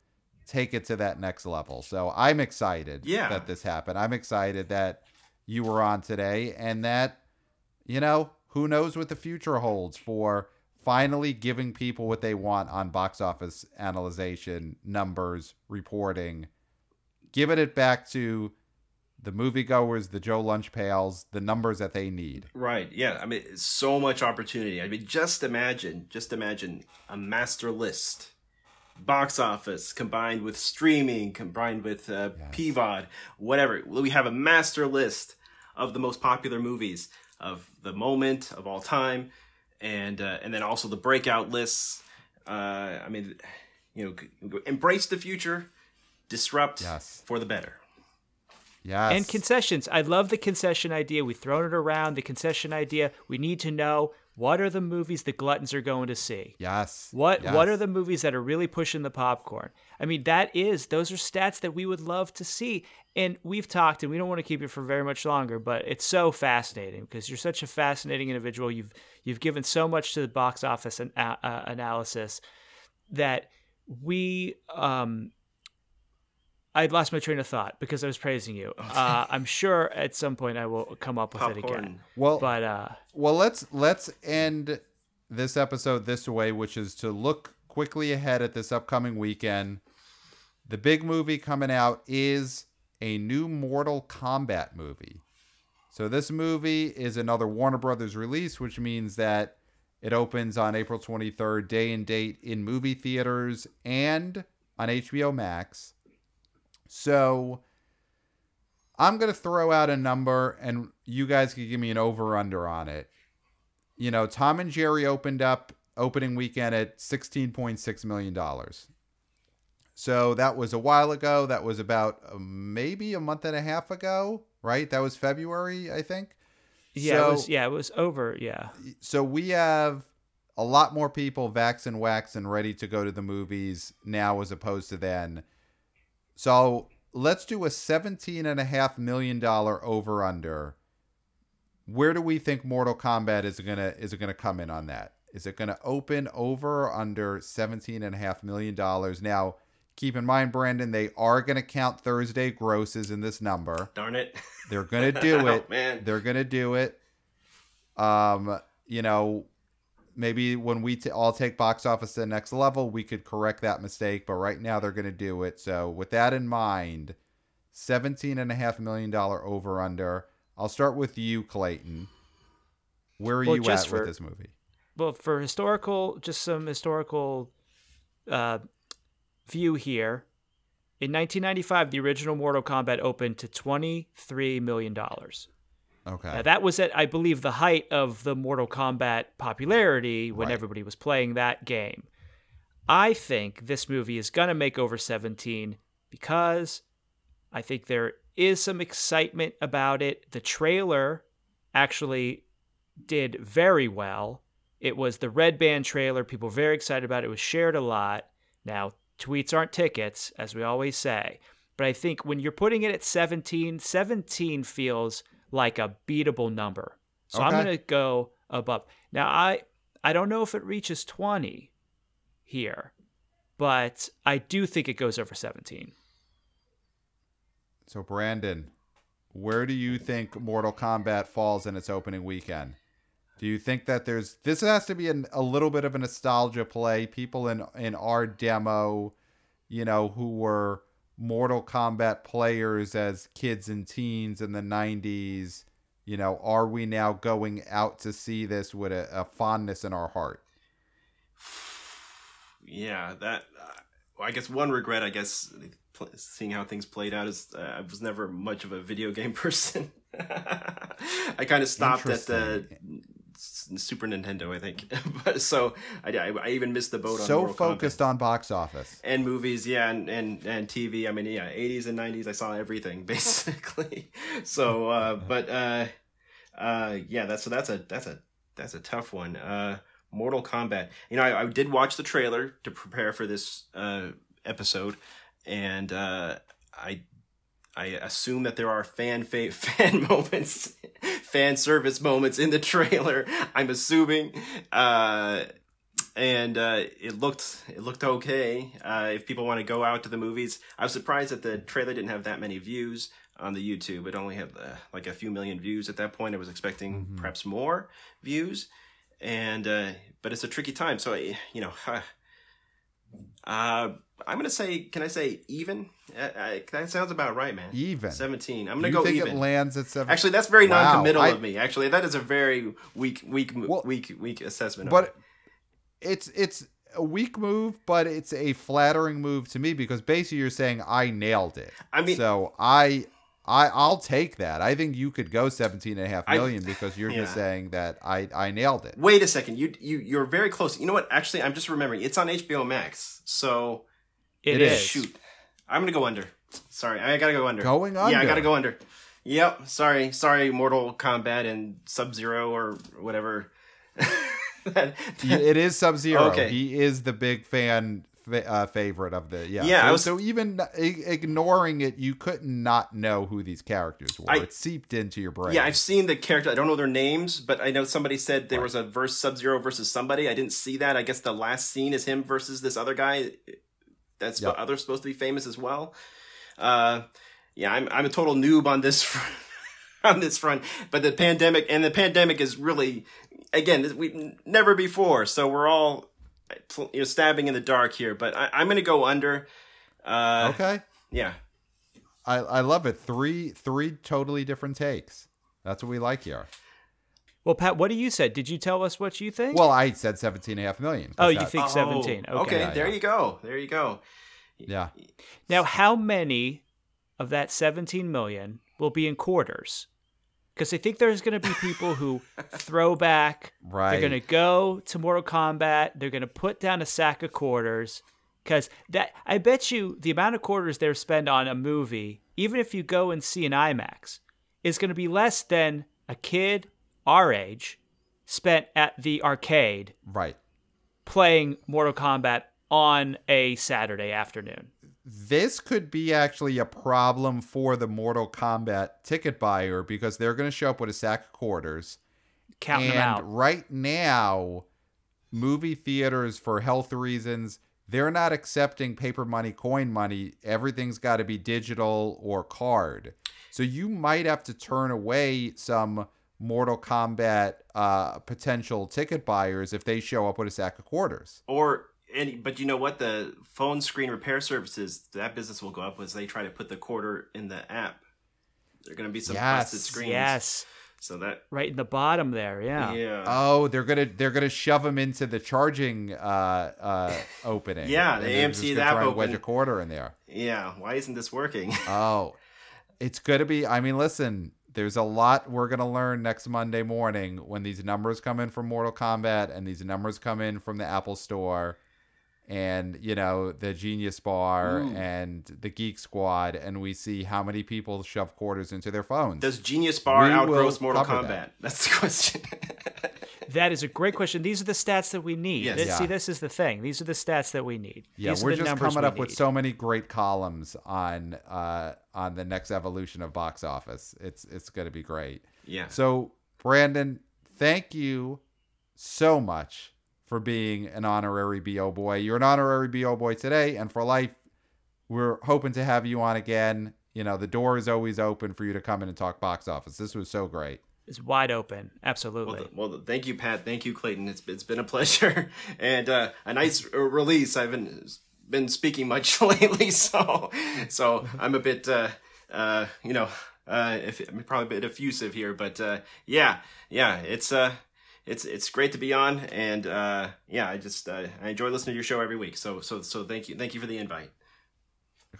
take it to that next level. So I'm excited yeah. that this happened. I'm excited that you were on today and that, you know, who knows what the future holds for finally giving people what they want on box office analyzation, numbers, reporting, giving it back to the moviegoers, the Joe Lunch Pails, the numbers that they need. Right. Yeah. I mean, so much opportunity. I mean, just imagine, just imagine a master list, box office combined with streaming, combined with uh, yes. PVOD, whatever. We have a master list of the most popular movies of the moment of all time, and uh, and then also the breakout lists. Uh, I mean, you know, embrace the future, disrupt yes. for the better. Yes. And concessions. I love the concession idea. We've thrown it around. The concession idea. We need to know what are the movies the gluttons are going to see. Yes. What yes. What are the movies that are really pushing the popcorn? I mean, that is those are stats that we would love to see. And we've talked, and we don't want to keep it for very much longer, but it's so fascinating because you're such a fascinating individual. You've you've given so much to the box office and uh, uh, analysis that we um, I lost my train of thought because I was praising you. Uh, I'm sure at some point I will come up with Popcorn. it again. Well, but uh, well, let's let's end this episode this way, which is to look quickly ahead at this upcoming weekend. The big movie coming out is a new Mortal Kombat movie. So this movie is another Warner Brothers release, which means that it opens on April 23rd, day and date in movie theaters and on HBO Max. So I'm going to throw out a number and you guys can give me an over under on it. You know, Tom and Jerry opened up opening weekend at $16.6 million. So that was a while ago. That was about uh, maybe a month and a half ago, right? That was February, I think. Yeah, so, it was, yeah, it was over. Yeah. So we have a lot more people vax and wax and ready to go to the movies now as opposed to then. So let's do a seventeen and a half million dollar over under. Where do we think Mortal Kombat is gonna is it gonna come in on that? Is it gonna open over or under seventeen and a half million dollars? Now, keep in mind, Brandon, they are gonna count Thursday grosses in this number. Darn it. They're gonna do it. oh, man. They're gonna do it. Um, you know, maybe when we t- all take box office to the next level, we could correct that mistake. But right now, they're going to do it. So with that in mind, seventeen and a half million dollar over under. I'll start with you, Clayton. Where are well, you at for, with this movie? Well, for historical, just some historical uh, view here. In 1995, the original Mortal Kombat opened to $23 million. Okay. Now, that was at, I believe, the height of the Mortal Kombat popularity when right. everybody was playing that game. I think this movie is going to make over 17 because I think there is some excitement about it. The trailer actually did very well. It was the red band trailer. People were very excited about it. It was shared a lot. Now, tweets aren't tickets, as we always say. But I think when you're putting it at 17, 17 feels like a beatable number. So okay. I'm going to go above. Now I I don't know if it reaches 20 here, but I do think it goes over 17. So Brandon, where do you think Mortal Kombat falls in its opening weekend? Do you think that there's this has to be an, a little bit of a nostalgia play? People in in our demo, you know, who were Mortal Kombat players as kids and teens in the 90s? You know, are we now going out to see this with a, a fondness in our heart? Yeah, that. Uh, well, I guess one regret, I guess, seeing how things played out is uh, I was never much of a video game person. I kind of stopped at the Super Nintendo, I think. but so I, I, even missed the boat on so Mortal focused Kombat. on box office and movies, yeah, and, and and TV. I mean, yeah, eighties and nineties. I saw everything basically. so, uh, but uh, uh, yeah, that's so that's a that's a that's a tough one. Uh, Mortal Kombat. You know, I, I did watch the trailer to prepare for this uh, episode, and uh, I I assume that there are fan fa- fan moments, fan service moments in the trailer. I'm assuming, uh, and uh, it looked it looked okay. Uh, if people want to go out to the movies, I was surprised that the trailer didn't have that many views on the YouTube. It only had uh, like a few million views at that point. I was expecting mm-hmm. perhaps more views, and uh, but it's a tricky time. So I, you know, uh, I'm gonna say, can I say even? Uh, uh, that sounds about right, man. Even seventeen. I'm gonna you go think even. It lands at seven. Actually, that's very Wow, non-committal I- of me. Actually, that is a very weak, weak, Well, weak, weak assessment. of but it. it's it's a weak move, but it's a flattering move to me because basically you're saying I nailed it. I mean- so I. I, I'll take that. I think you could go 17 and a half I- million because you're just saying that I, I nailed it. Wait a second. You you you're very close. You know what? Actually, I'm just remembering. It's on HBO Max. So It It is. is. shoot, I'm gonna go under. Sorry, I gotta go under. Going under. Yeah, I gotta go under. Yep. Sorry, sorry. Mortal Kombat and Sub Zero or whatever. That- it is Sub Zero. Okay. He is the big fan uh, favorite of the yeah. Yeah, So, was- so even i- ignoring it, you could not know who these characters were. I- it seeped into your brain. Yeah, I've seen the character. I don't know their names, but I know somebody said there was a verse Sub Zero versus somebody. I didn't see that. I guess the last scene is him versus this other guy. That's Yep. other supposed to be famous as well. Uh, yeah, I'm I'm a total noob on this front, on this front. But the pandemic and the pandemic is really again we never before. So we're all you know stabbing in the dark here. But I, I'm going to go under. Uh, okay. Yeah. I, I love it. Three three totally different takes. That's what we like here. Well, Pat, what do you say? Did you tell us what you think? Well, I said 17 and a half million. oh, you That- think Oh, 17. Okay. Okay. Yeah, there yeah. you go. There you go. Yeah. Now, how many of that 17 million will be in quarters? Because I think there's going to be people who throw back. Right. They're going to go to Mortal Kombat. They're going to put down a sack of quarters. Because that, I bet you, the amount of quarters they're spend on a movie, even if you go and see an IMAX, is going to be less than a kid our age spent at the arcade Right. playing Mortal Kombat on a Saturday afternoon. This could be actually a problem for the Mortal Kombat ticket buyer because they're going to show up with a sack of quarters. Counting and them out. right now, movie theaters, for health reasons, they're not accepting paper money, coin money. Everything's got to be digital or card. So you might have to turn away some Mortal Kombat uh, potential ticket buyers if they show up with a sack of quarters. Or any, but you know what? The phone screen repair services that business will go up as they try to put the quarter in the app. There are going to be some Yes, busted screens. Yes, So that right in the bottom there. yeah, Yeah. Oh, they're gonna they're gonna shove them into the charging uh, uh, opening. Yeah, the AMC just gonna app try and wedge a quarter in there. yeah. Why isn't this working? Oh, it's gonna be. I mean, listen. There's a lot we're gonna learn next Monday morning when these numbers come in from Mortal Kombat and these numbers come in from the Apple Store, and you know the Genius Bar Ooh. and the Geek Squad, and we see how many people shove quarters into their phones. Does Genius Bar We outgross Mortal cover Kombat? that. That's the question. That is a great question. These are the stats that we need. Yes. This- Yeah. See, this is the thing. These are the stats that we need. Yeah, These we're just coming we up with so many great columns on uh, on the next evolution of box office. It's it's going to be great. yeah. So, Brandon, thank you so much for being an honorary BO boy. You're an honorary BO boy today and for life. We're hoping to have you on again. You know, the door is always open for you to come in and talk box office. This was so great. It's wide open. Absolutely. Well, th- well, thank you, Pat. Thank you, Clayton. It's it's been a pleasure and uh, a nice uh, release. I've been been speaking much lately, so so I'm a bit uh, uh, you know uh, if, I'm probably a bit effusive here, but uh, yeah, yeah, it's uh, it's it's great to be on, and uh, yeah, I just uh, I enjoy listening to your show every week. So so so thank you thank you for the invite.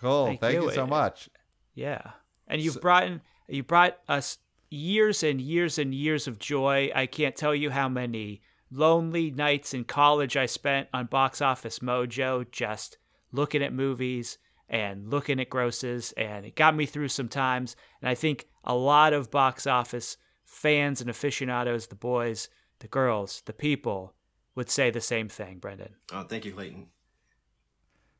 Cool. Thank Thank, you. you. so much. Yeah. And you've brought in, you brought us years and years and years of joy. I can't tell you how many lonely nights in college I spent on Box Office Mojo just looking at movies and looking at grosses and it got me through some times and I think a lot of box office fans and aficionados, the boys, the girls, the people would say the same thing, Brandon. Oh, thank you, Clayton.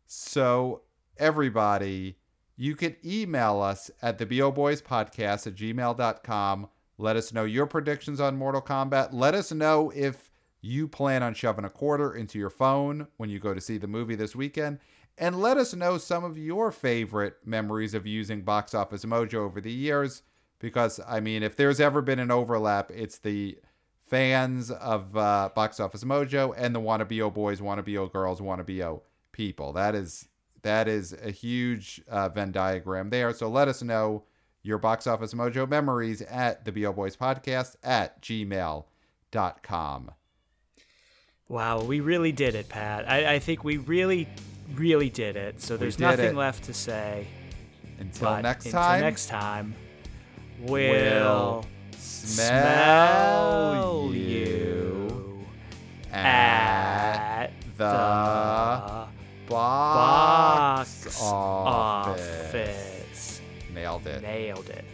So, everybody, you can email us at the BO Boys Podcast at gmail.com. Let us know your predictions on Mortal Kombat. Let us know if you plan on shoving a quarter into your phone when you go to see the movie this weekend. And let us know some of your favorite memories of using Box Office Mojo over the years. Because, I mean, if there's ever been an overlap, it's the fans of uh, Box Office Mojo and the Wanna Be O Boys, Wanna Be O Girls, Wanna Be O People. That is that is a huge uh, Venn diagram there. So let us know your Box Office Mojo memories at the BO Boys Podcast at gmail.com. Wow, we really did it, Pat. I, I think we really, really did it. So there's nothing it. left to say. Until but next until time. next time, we'll, We'll smell, smell you at the, box, box office. office. Nailed it. Nailed it.